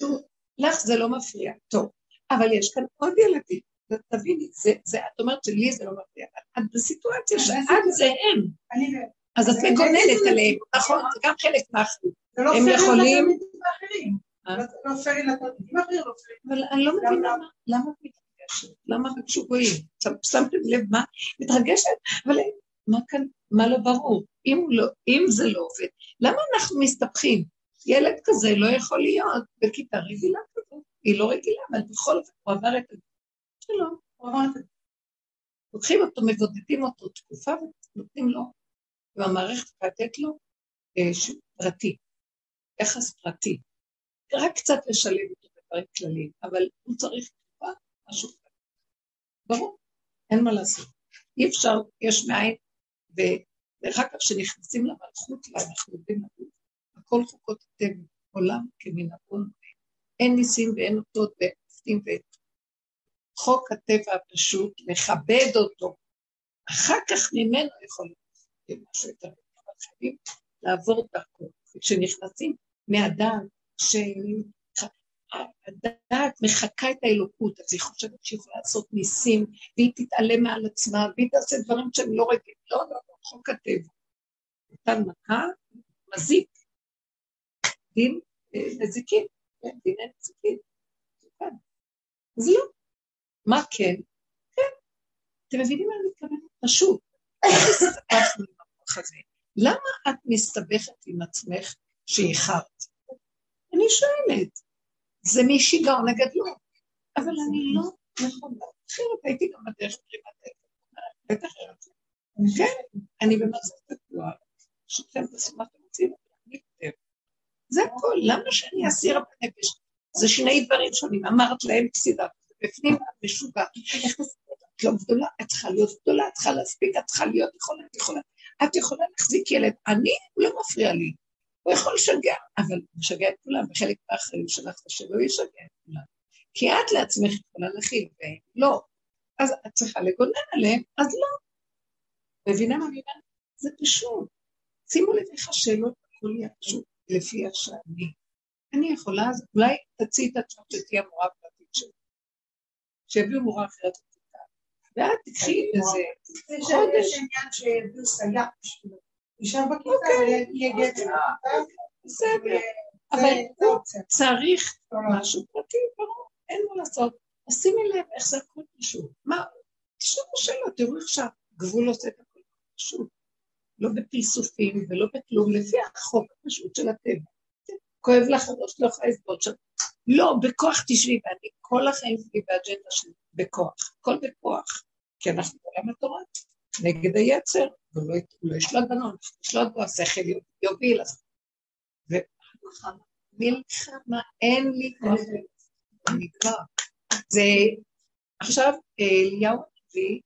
[SPEAKER 1] נו, לך זה לא מפריע, טוב. אבל יש כאן עוד ילדים, תביני, זה, זה, את אומרת שלי זה לא מפריע, את בסיטואציה שאת זה הם.
[SPEAKER 5] לא.
[SPEAKER 1] אז את מגוננת עליהם, נכון? זה גם חלק מהאחריות.
[SPEAKER 5] לא
[SPEAKER 1] הם יכולים-. אה?
[SPEAKER 5] לא- לא לתלמידים לא.
[SPEAKER 1] אבל אני לא מבינה למה, את מתרגשת? למה רק שוגויים? שמתם לב מה? מתרגשת? אבל מה כאן, מה לא ברור? לא, אם זה לא עובד, למה אנחנו מסתבכים? ילד כזה לא יכול להיות בכיתה רגילה כזאת, היא לא רגילה, אבל בכל אופן הוא עבר את זה. שלום, הוא עבר את זה. לוקחים אותו, מבודדים אותו תקופה ונותנים לו, והמערכת לתת לו אה, פרטי, יחס פרטי. רק קצת לשלב אותו בדברים כלליים, אבל הוא צריך תקופה, משהו כזה. ברור, אין מה לעשות. אי אפשר, יש מאין, ודרך אגב, כשנכנסים למלכות, לה, אנחנו יודעים מה הכל חוקות הטבע, עולם כמנהגון, אין ניסים ואין אותות ואין מופתים ואין... חוק הטבע הפשוט, לכבד אותו, אחר כך ממנו יכול להיות משהו יותר, אבל חייבים לעבור דרכו. וכשנכנסים מהדעת, שהדעת מחקה את האלוקות, אז היא חושבת שהיא יכולה לעשות ניסים, והיא תתעלם מעל עצמה, והיא תעשה דברים שהם לא רגילים, לא, לא, לא, חוק הטבע. נתן מכה, מזיק, דין אה, נזיקין, כן, דיני נזיקין. כן. אז לא. מה כן? כן. אתם מבינים מה אני מתכוונת? פשוט. למה את מסתבכת עם עצמך שאיחרת? אני שואלת. זה משיגעון הגדלות. אבל אני לא נכונה. אחרת הייתי גם בדרך פרימת בטח. כן, אני במערכת תקועה. שאתם תעשו מה אתם רוצים, אבל אני כותב. זה הכל, למה שאני אסיר בנפש? זה שני דברים שונים, אמרת להם פסידה, בפנים את? את לא גדולה, את צריכה להיות גדולה, את צריכה להספיק, את צריכה להיות יכולה, את יכולה. את יכולה להחזיק ילד, אני, הוא לא מפריע לי, הוא יכול לשגע, אבל הוא משגע את כולם, וחלק מהאחריות שלך זה שלא ישגע את כולם. כי את לעצמך יכולה להכיל, והם לא. אז את צריכה לגונן עליהם, אז לא. מבינה מה אני אומרת? זה פשוט. שימו לב איך השאלות, הכל יהיה פשוט לפי שאני. אני יכולה, אז אולי תציעי את עצמך שתהיה המורה הפרטית שלי. שיביאו מורה אחרת לכיתה. ואת תקחי איזה
[SPEAKER 5] יש
[SPEAKER 1] חודש.
[SPEAKER 5] יש עניין שהביאו סייעת בשבילו. יישב בכיתה ויהיה גט.
[SPEAKER 1] בסדר. אבל
[SPEAKER 5] זה אופציה.
[SPEAKER 1] צריך משהו פרטי, ברור, אין מה לעשות. אז שימי לב איך זה הכל פשוט. מה, תשאלו שאלות, תראו איך שהגבול עושה את הכל פשוט. לא בפלסופים ולא בכלום, לפי החוק הפשוט של הטבע. כואב לך הראש, לא יכולה לסבול שם. לא, בכוח תשבי, ואני כל החיים שלי באג'נדה שלי, בכוח, הכל בכוח. כי אנחנו בעולם התורה, נגד היצר, והוא לא, ישלוט בנו, נשלוט בו, השכל יוביל, אז... ומלחמה, מלחמה, אין לי כוח אני כבר. זה, עכשיו, אליהו הנביא,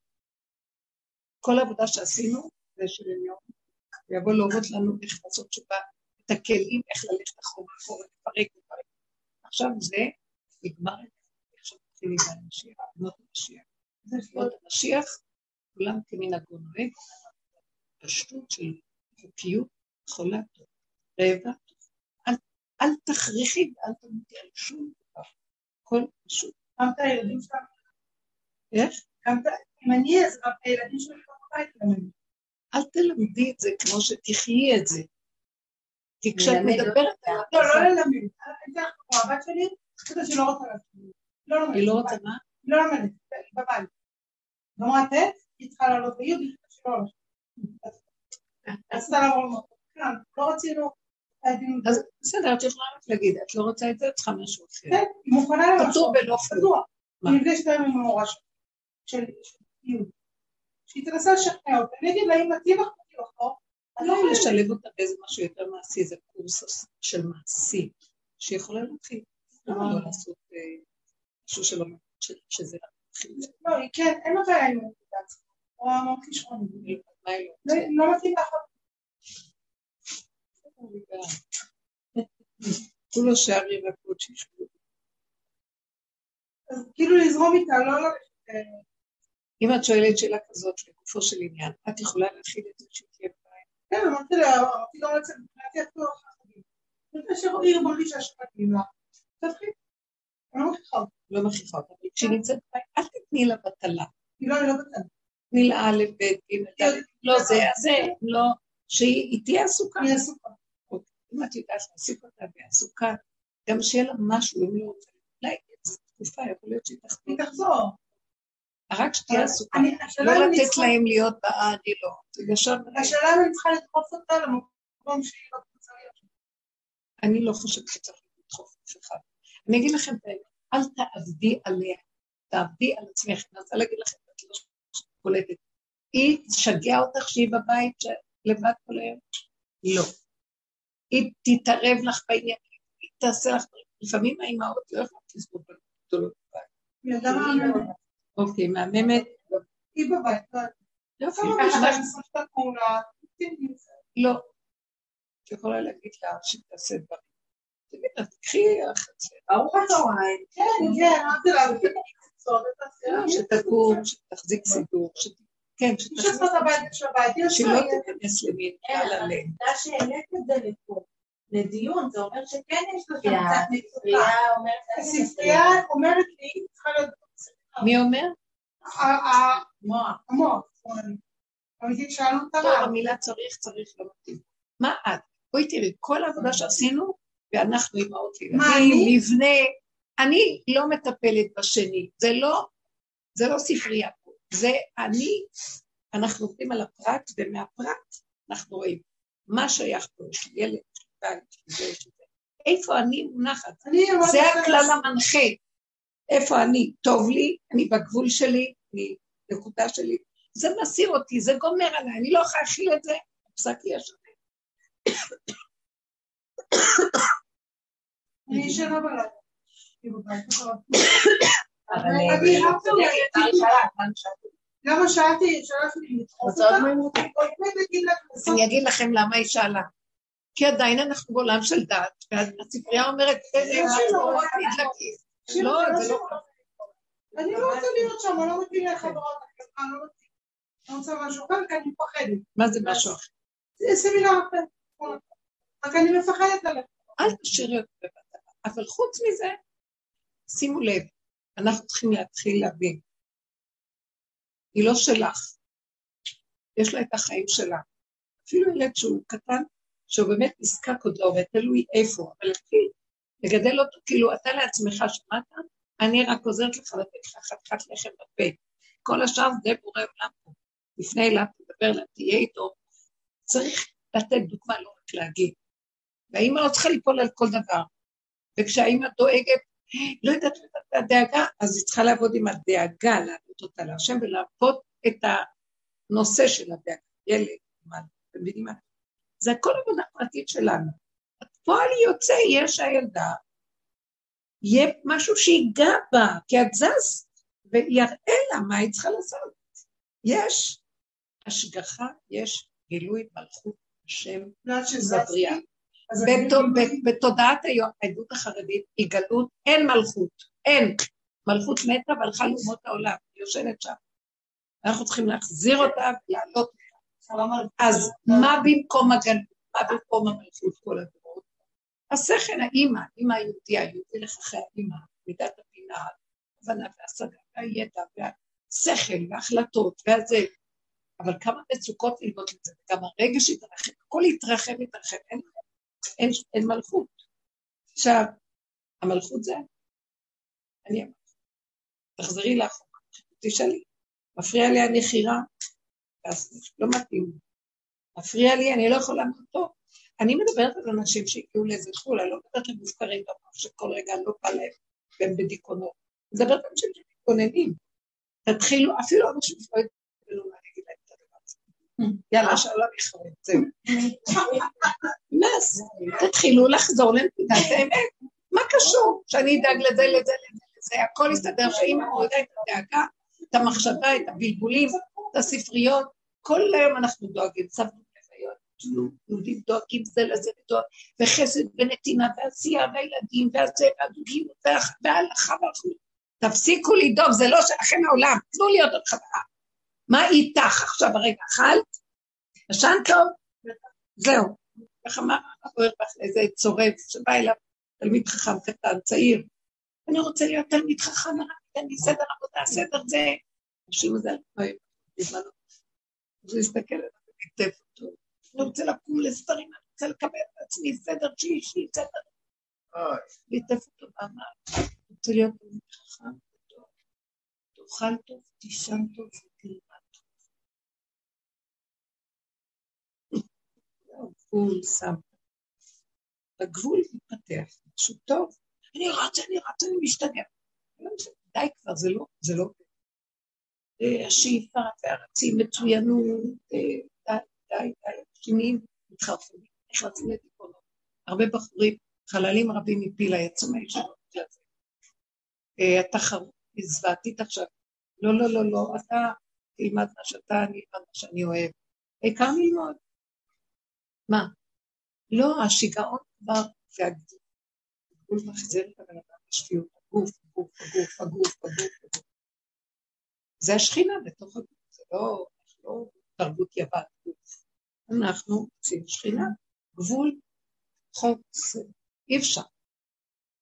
[SPEAKER 1] כל העבודה שעשינו, זה של אליהו, הוא יבוא להורות לנו איך לעשות תשובה, את הכלים, איך ללכת אחורה, אחורה, לפרק, לפרק. עכשיו זה נגמר, עכשיו מתחיל עידן המשיח, בנות המשיח. בנות המשיח, כולם כמנהגו נוהג, פשטות של חוקיות יכולה טוב, רעבה טוב. אל- תכריחי ואל תמותי על שום דבר, הכל פשוט.
[SPEAKER 5] גם את הילדים שלך,
[SPEAKER 1] איך?
[SPEAKER 5] גם את אם אני אז גם הילדים שלי בבית. ללמד.
[SPEAKER 1] אל תלמדי את זה כמו שתחיי את זה. כי כשאת מדברת על
[SPEAKER 5] לא, לא ללמד. הבת שלי, חשבתי לא רוצה. לא לומדת.
[SPEAKER 1] היא לא רוצה מה?
[SPEAKER 5] היא לא לומדת, היא בבית. ט', היא צריכה לעלות לי', היא חושבת שלא. רצתה לעבור. כן, לא רצינו. הילדים-
[SPEAKER 1] אז בסדר, את יכולה רק להגיד, את לא רוצה את זה, את צריכה משהו אחר.
[SPEAKER 5] כן, היא מוכנה למשהו.
[SPEAKER 1] ולא פטור.
[SPEAKER 5] פתוח.
[SPEAKER 1] מה?
[SPEAKER 5] אני נפגשת היום עם המורה שלי, של של י', שהיא תנסה לשכנע אותה, אני אגיד לה, אם מתאים לך, מתאים לך, לא? אז לא חייבת.
[SPEAKER 1] לשלב אותה באיזה משהו יותר מעשי, זה קורס של מעשי, שיכולה להתחיל. למה לא לעשות אה, משהו שלא ש- שזה?
[SPEAKER 5] לא, היא כן, אין לה בעיה עם המדיטציה. או המון כישרון.
[SPEAKER 1] היא לא
[SPEAKER 5] לא? לא מתאים לך.
[SPEAKER 1] כולו שער ירקות שישבו.
[SPEAKER 5] אז כאילו לזרום איתה, לא ללכת...
[SPEAKER 1] אם את שואלת שאלה כזאת לגופו של עניין, את יכולה להכיל את זה שהיא תהיה בבית?
[SPEAKER 5] כן, אמרתי לה, אמרתי לצאת, מבחינתי את לא חגים. היא מרגישה שמתאים לה, תתחיל. אני לא מכריחה אותה.
[SPEAKER 1] לא מכריחה אותה, אבל כשהיא נמצאת בבית, אל תתני לה בטלה.
[SPEAKER 5] היא לא, היא לא בצד.
[SPEAKER 1] תני לה א', ב', ג', ד', לא זה, אז זה, לא, שהיא תהיה עסוקה.
[SPEAKER 5] היא עסוקה.
[SPEAKER 1] אם את יודעת להעסיק אותה בעסוקה, גם שיהיה לה משהו, אם לא רוצה, אולי איזו תקופה, יכול להיות שהיא תחזור.
[SPEAKER 5] היא.
[SPEAKER 1] רק שתהיה עסוקה.
[SPEAKER 5] השאלה
[SPEAKER 1] לא לתת להם להיות באה, אני לא.
[SPEAKER 5] השאלה אם אני צריכה לדחוף אותה למקום שהיא לא רוצה להיות.
[SPEAKER 1] אני לא חושבת שצריך לדחוף אף אחד. אני אגיד לכם את האמת, אל תעבדי עליה, תעבדי על עצמך. אני רוצה להגיד לכם, את לא קולטת. היא תשגע אותך שהיא בבית לבד כל היום? לא. היא תתערב לך בעניינים, היא תעשה לך. לפעמים האימהות לא יכולות לסבול גדולות בבית. אוקיי, מהממת.
[SPEAKER 5] היא בבית. לא את התמונה.
[SPEAKER 1] לא. את יכולה להגיד לה שתעשה דברים. תגידי לה, תקחי זה.
[SPEAKER 3] ברוך הצהריים.
[SPEAKER 5] כן, כן, אמרתי לה, "תקחי קצות, ותעשי לה."
[SPEAKER 1] שתקום, שתחזיק סידור. כן, שתחזיק,
[SPEAKER 5] עושה.
[SPEAKER 1] שלא תיכנס למין על הלב.
[SPEAKER 2] העובדה שהעלית את זה לפה, לדיון, זה אומר שכן יש לך קצת מצוקה.
[SPEAKER 6] הספרייה אומרת...
[SPEAKER 5] הספרייה אומרת לי, היא צריכה להיות
[SPEAKER 1] מי אומר?
[SPEAKER 5] המוח. שאלנו אותה
[SPEAKER 1] טוב. המילה צריך, צריך לא מתאים. מה את? בואי תראי, כל העבודה שעשינו, ואנחנו אימהות
[SPEAKER 5] מה,
[SPEAKER 1] ילדים,
[SPEAKER 5] אני?
[SPEAKER 1] מבנה, אני לא מטפלת בשני, זה לא, זה לא ספרייה פה, זה אני, אנחנו עובדים על הפרט, ומהפרט אנחנו רואים מה שייך פה, יש לי ילד, יש לי בית, יש לי זה, יש לי זה. איפה אני מונחת? זה הכלל המנחה. איפה אני? טוב לי, אני בגבול שלי, אני נקודה שלי. זה מסיר אותי, זה גומר עליי, אני לא יכולה להכיל את זה, הפסקתי ישר.
[SPEAKER 5] אני ישנה בלילה. לא
[SPEAKER 6] אה,
[SPEAKER 5] למה שאלתי, לדחוף אותה? לה, לעשות
[SPEAKER 1] אני אגיד לכם למה היא שאלה. כי עדיין אנחנו בעולם של דת, והספרייה אומרת, "תן לי
[SPEAKER 5] שלו,
[SPEAKER 1] לא,
[SPEAKER 5] זה לא
[SPEAKER 1] לא.
[SPEAKER 5] אני לא רוצה להיות שם, אני לא מתאים לחברות, אני לא רוצה משהו אחר, כי אני מפחדת.
[SPEAKER 1] מה זה משהו אחר?
[SPEAKER 5] זה סמינר אחר. רק אני מפחדת ללכת.
[SPEAKER 1] אל תשאירי אותו בבת אבל חוץ מזה, שימו לב, אנחנו צריכים להתחיל להבין. היא לא שלך. יש לה את החיים שלה. אפילו ילד שהוא קטן, שהוא באמת נזקק עוד לא, ותלוי איפה, אבל להתחיל לגדל אותו, כאילו אתה לעצמך שמעת, אני רק עוזרת לך לתת לך חתיכת לחם בפה. כל השאר זה בורא עולם פה. לפני אליו, תדבר אליו, תהיה איתו. צריך לתת דוגמה, לא רק להגיד. והאימא לא צריכה ליפול על כל דבר. וכשהאימא דואגת, לא יודעת את הדאגה, אז היא צריכה לעבוד עם הדאגה, להעלות אותה להשם ולעבוד את הנושא של הדאגה. ילד, מה, אתם מבינים מה? זה הכל עבודה פרטית שלנו. הפועל יוצא יהיה שהילדה, יהיה משהו שיגע בה, כי את זז, ויראה לה מה היא צריכה לעשות. יש השגחה, יש גילוי מלכות השם? בבריאה. בתודעת העדות החרדית היא גלות, אין מלכות, אין. מלכות מתה והלכה לאומות העולם, היא יושבת שם. אנחנו צריכים להחזיר אותה ולהעלות אותה. אז מה במקום הגלות, מה במקום המלכות כל הדורות? השכל, האימא, אימא היהודייה, היהודי לכחי האימא, מידת הבינה, הבנה והשגה, והידע, והשכל, וההחלטות, והזה. אבל כמה מצוקות נלוות לזה, וגם הרגש יתרחב, הכל יתרחב, יתרחב, אין, אין, אין מלכות. עכשיו, המלכות זה אני. המלכות. תחזרי לאחורה, תשאלי. מפריע לי הנחירה, לא מתאים. מפריע לי, אני לא יכולה לעמוד טוב. אני מדברת על אנשים שהגיעו לאיזה חו"ל, אני לא מדברת על מופקרים במוח שכל רגע לא בא להם והם בדיכאונות. אני מדברת על אנשים שמתכוננים. תתחילו, אפילו אנשים שלא יתכוננו מה אני אגיד להם את הדבר הזה. יאללה, שלום יכולים, זהו. נס, תתחילו לחזור לנקודת האמת. מה קשור? שאני אדאג לזה, לזה, לזה, לזה, הכל יסתדר, שאמא מורידה את הדאגה, את המחשבה, את הבלבולים, את הספריות, כל היום אנחנו דואגים, תהיו יהודים דואגים זה לזה וחסד ונתינה ועשייה והילדים והזוגיות וההלכה והכול. תפסיקו לדאוג, זה לא שלכם העולם, תנו לי עוד חברה. מה איתך עכשיו הרגע? אכלת? ישן טוב? זהו. איך אמר איזה צורף שבא אליו תלמיד חכם קטן, צעיר. אני רוצה להיות תלמיד חכם, תן לי סדר עבודה, סדר זה. אנשים הזה אלפיים בזמנו. אז הוא הסתכל עליו וליטף אותו. אני רוצה לקום לסדרים, אני רוצה לקבל את עצמי סדר שישי, סדר. ליטף אותו אני רוצה להיות תלמיד חכם וטוב. תאכל טוב, תישן טוב ותלמד טוב. גבול שם. בגבול מתפתח, משהו טוב. אני רץ, אני רץ, אני משתגע. די כבר, זה לא, זה לא. השאיפה והרצים, מצוינות, די, די, די, שיניים מתחרפנים, נכנסים לדיכאונות. הרבה בחורים, חללים רבים מפיל העצם הישיבות לזה. התחרות היא זוועתית עכשיו. לא, לא, לא, לא, אתה תלמד מה שאתה, אני אלמד מה שאני אוהב. העיקר ללמוד. מה? לא, השיגעון כבר, והגבול מחזיר את הבן אדם לשפיות, הגוף, הגוף, הגוף, הגוף, הגוף. זה השכינה בתוך הגוף, זה לא, לא תרבות יוון, גוף. אנחנו רוצים שכינה, גבול, חוק, אי אפשר.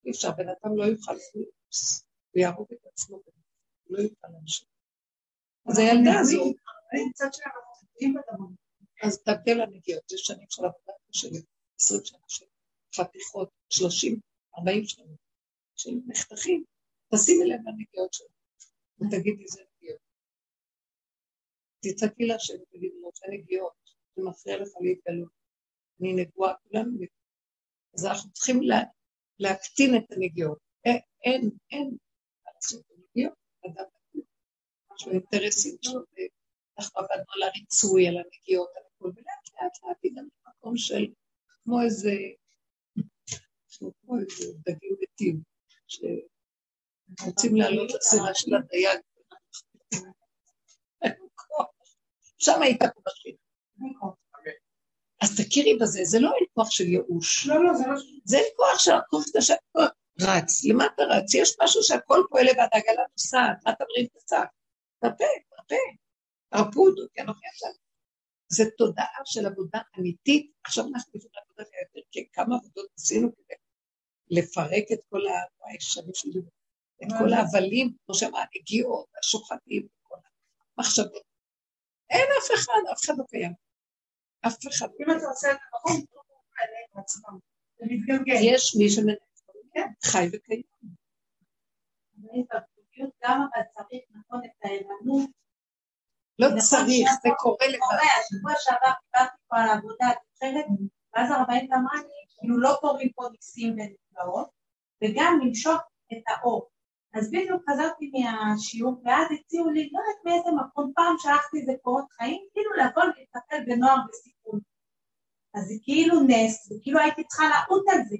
[SPEAKER 1] אי אפשר, בן אדם לא יוכל הוא יהרוג את עצמו, הוא לא יוכל להמשיך. אז הילדה הזו... אז תבדל הנגיעות, זה שנים של עבודה שלי, עשרים שנה של חתיכות, שלושים, ארבעים שנה של מחתכים, תשימי לב לנגיעות שלך, ותגידי זה נגיעות. תצעקי להשם ותגידי לו, זה נגיעות, זה מפריע לך להתגלות. אני נגועה, כולנו נגועה. אז אנחנו צריכים לה, להקטין את הנגיעות. אין, אין, אין לעשות את הנגיעות, אדם משהו אינטרסים שלו, אנחנו עבדנו על הריצוי, על הנגיעות, על הכל, ולאט לאט לאט הגענו למקום של כמו איזה, כמו איזה דגים מתים, שרוצים לעלות לסירה של הדייג. <laughs> שם היית פה בשביל. אז תכירי בזה, זה לא אין כוח של ייאוש.
[SPEAKER 5] לא, לא, זה לא...
[SPEAKER 1] זה אין כוח של הכוח שאתה רץ. למה אתה רץ? יש משהו שהכל פועל לבד, העגלה נוסעת, מה אתה מרים את הצעק? תרפה, תרפה. הרפו אותו, כי אנוכי עכשיו. זו תודעה של עבודה אמיתית. עכשיו אנחנו יכולים לעבוד עליה יותר, כי כמה עבודות עשינו כדי לפרק את כל הישנים שלי, את כל ההבלים, כמו שאמרה, הגיעות, השוחטים, כל המחשבות. אין אף אחד, אף אחד לא קיים. אף אחד.
[SPEAKER 5] אם אתה עושה את המקום, הוא מעלה את עצמם. זה מתגלגל.
[SPEAKER 1] יש מי שמנהל, חי וקיים.
[SPEAKER 2] גם אבל צריך נכון את הערנות.
[SPEAKER 1] לא צריך, זה קורה לך.
[SPEAKER 2] השבוע שעבר דיברתי פה על העבודה התחלת, ואז הרבנית אמרה לי, כאילו לא קוראים פה ניסים ונפלאות, וגם למשוך את האור. אז בדיוק חזרתי מהשיעור, ואז הציעו לי, לא יודעת מאיזה מקום, פעם שלחתי איזה קורות חיים, כאילו לבוא ולטפל בנוער בסיכון. אז זה כאילו נס, וכאילו הייתי צריכה לעוט על זה.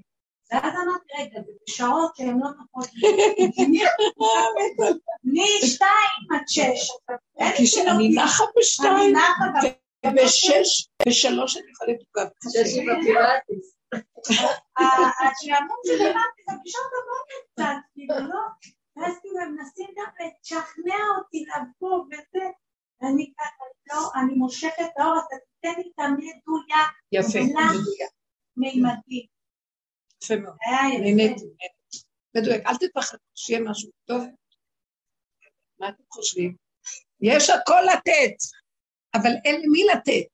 [SPEAKER 2] ואז אמרתי, רגע, זה בשעות שהן לא נוחות משתיים <laughs> עד שש.
[SPEAKER 1] אני נחה בשתיים,
[SPEAKER 2] אני נחה
[SPEAKER 1] ובשש, בשלוש אני יכולה לתוקף.
[SPEAKER 6] שש עם הפילאטיס.
[SPEAKER 2] השעמום שלי אמרתי, זה בשעות הבוקר קצת, כאילו, לא? ואז כאילו הם מנסים גם לשכנע אותי לבוא וזה, ואני ככה, לא, אני מושכת את האור, אתה תיתן לי את המדויק.
[SPEAKER 1] יפה, מדויק.
[SPEAKER 2] מימדי.
[SPEAKER 1] יפה מאוד. נהניתי, מדויק. אל תפחדו, שיהיה משהו טוב. מה אתם חושבים? יש הכל לתת, אבל אין למי לתת.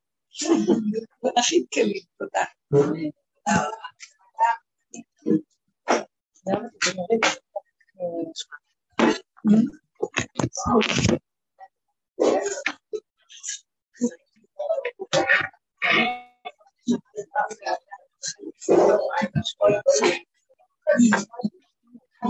[SPEAKER 1] נכין כלים, תודה. תודה. Thank you. Hmm.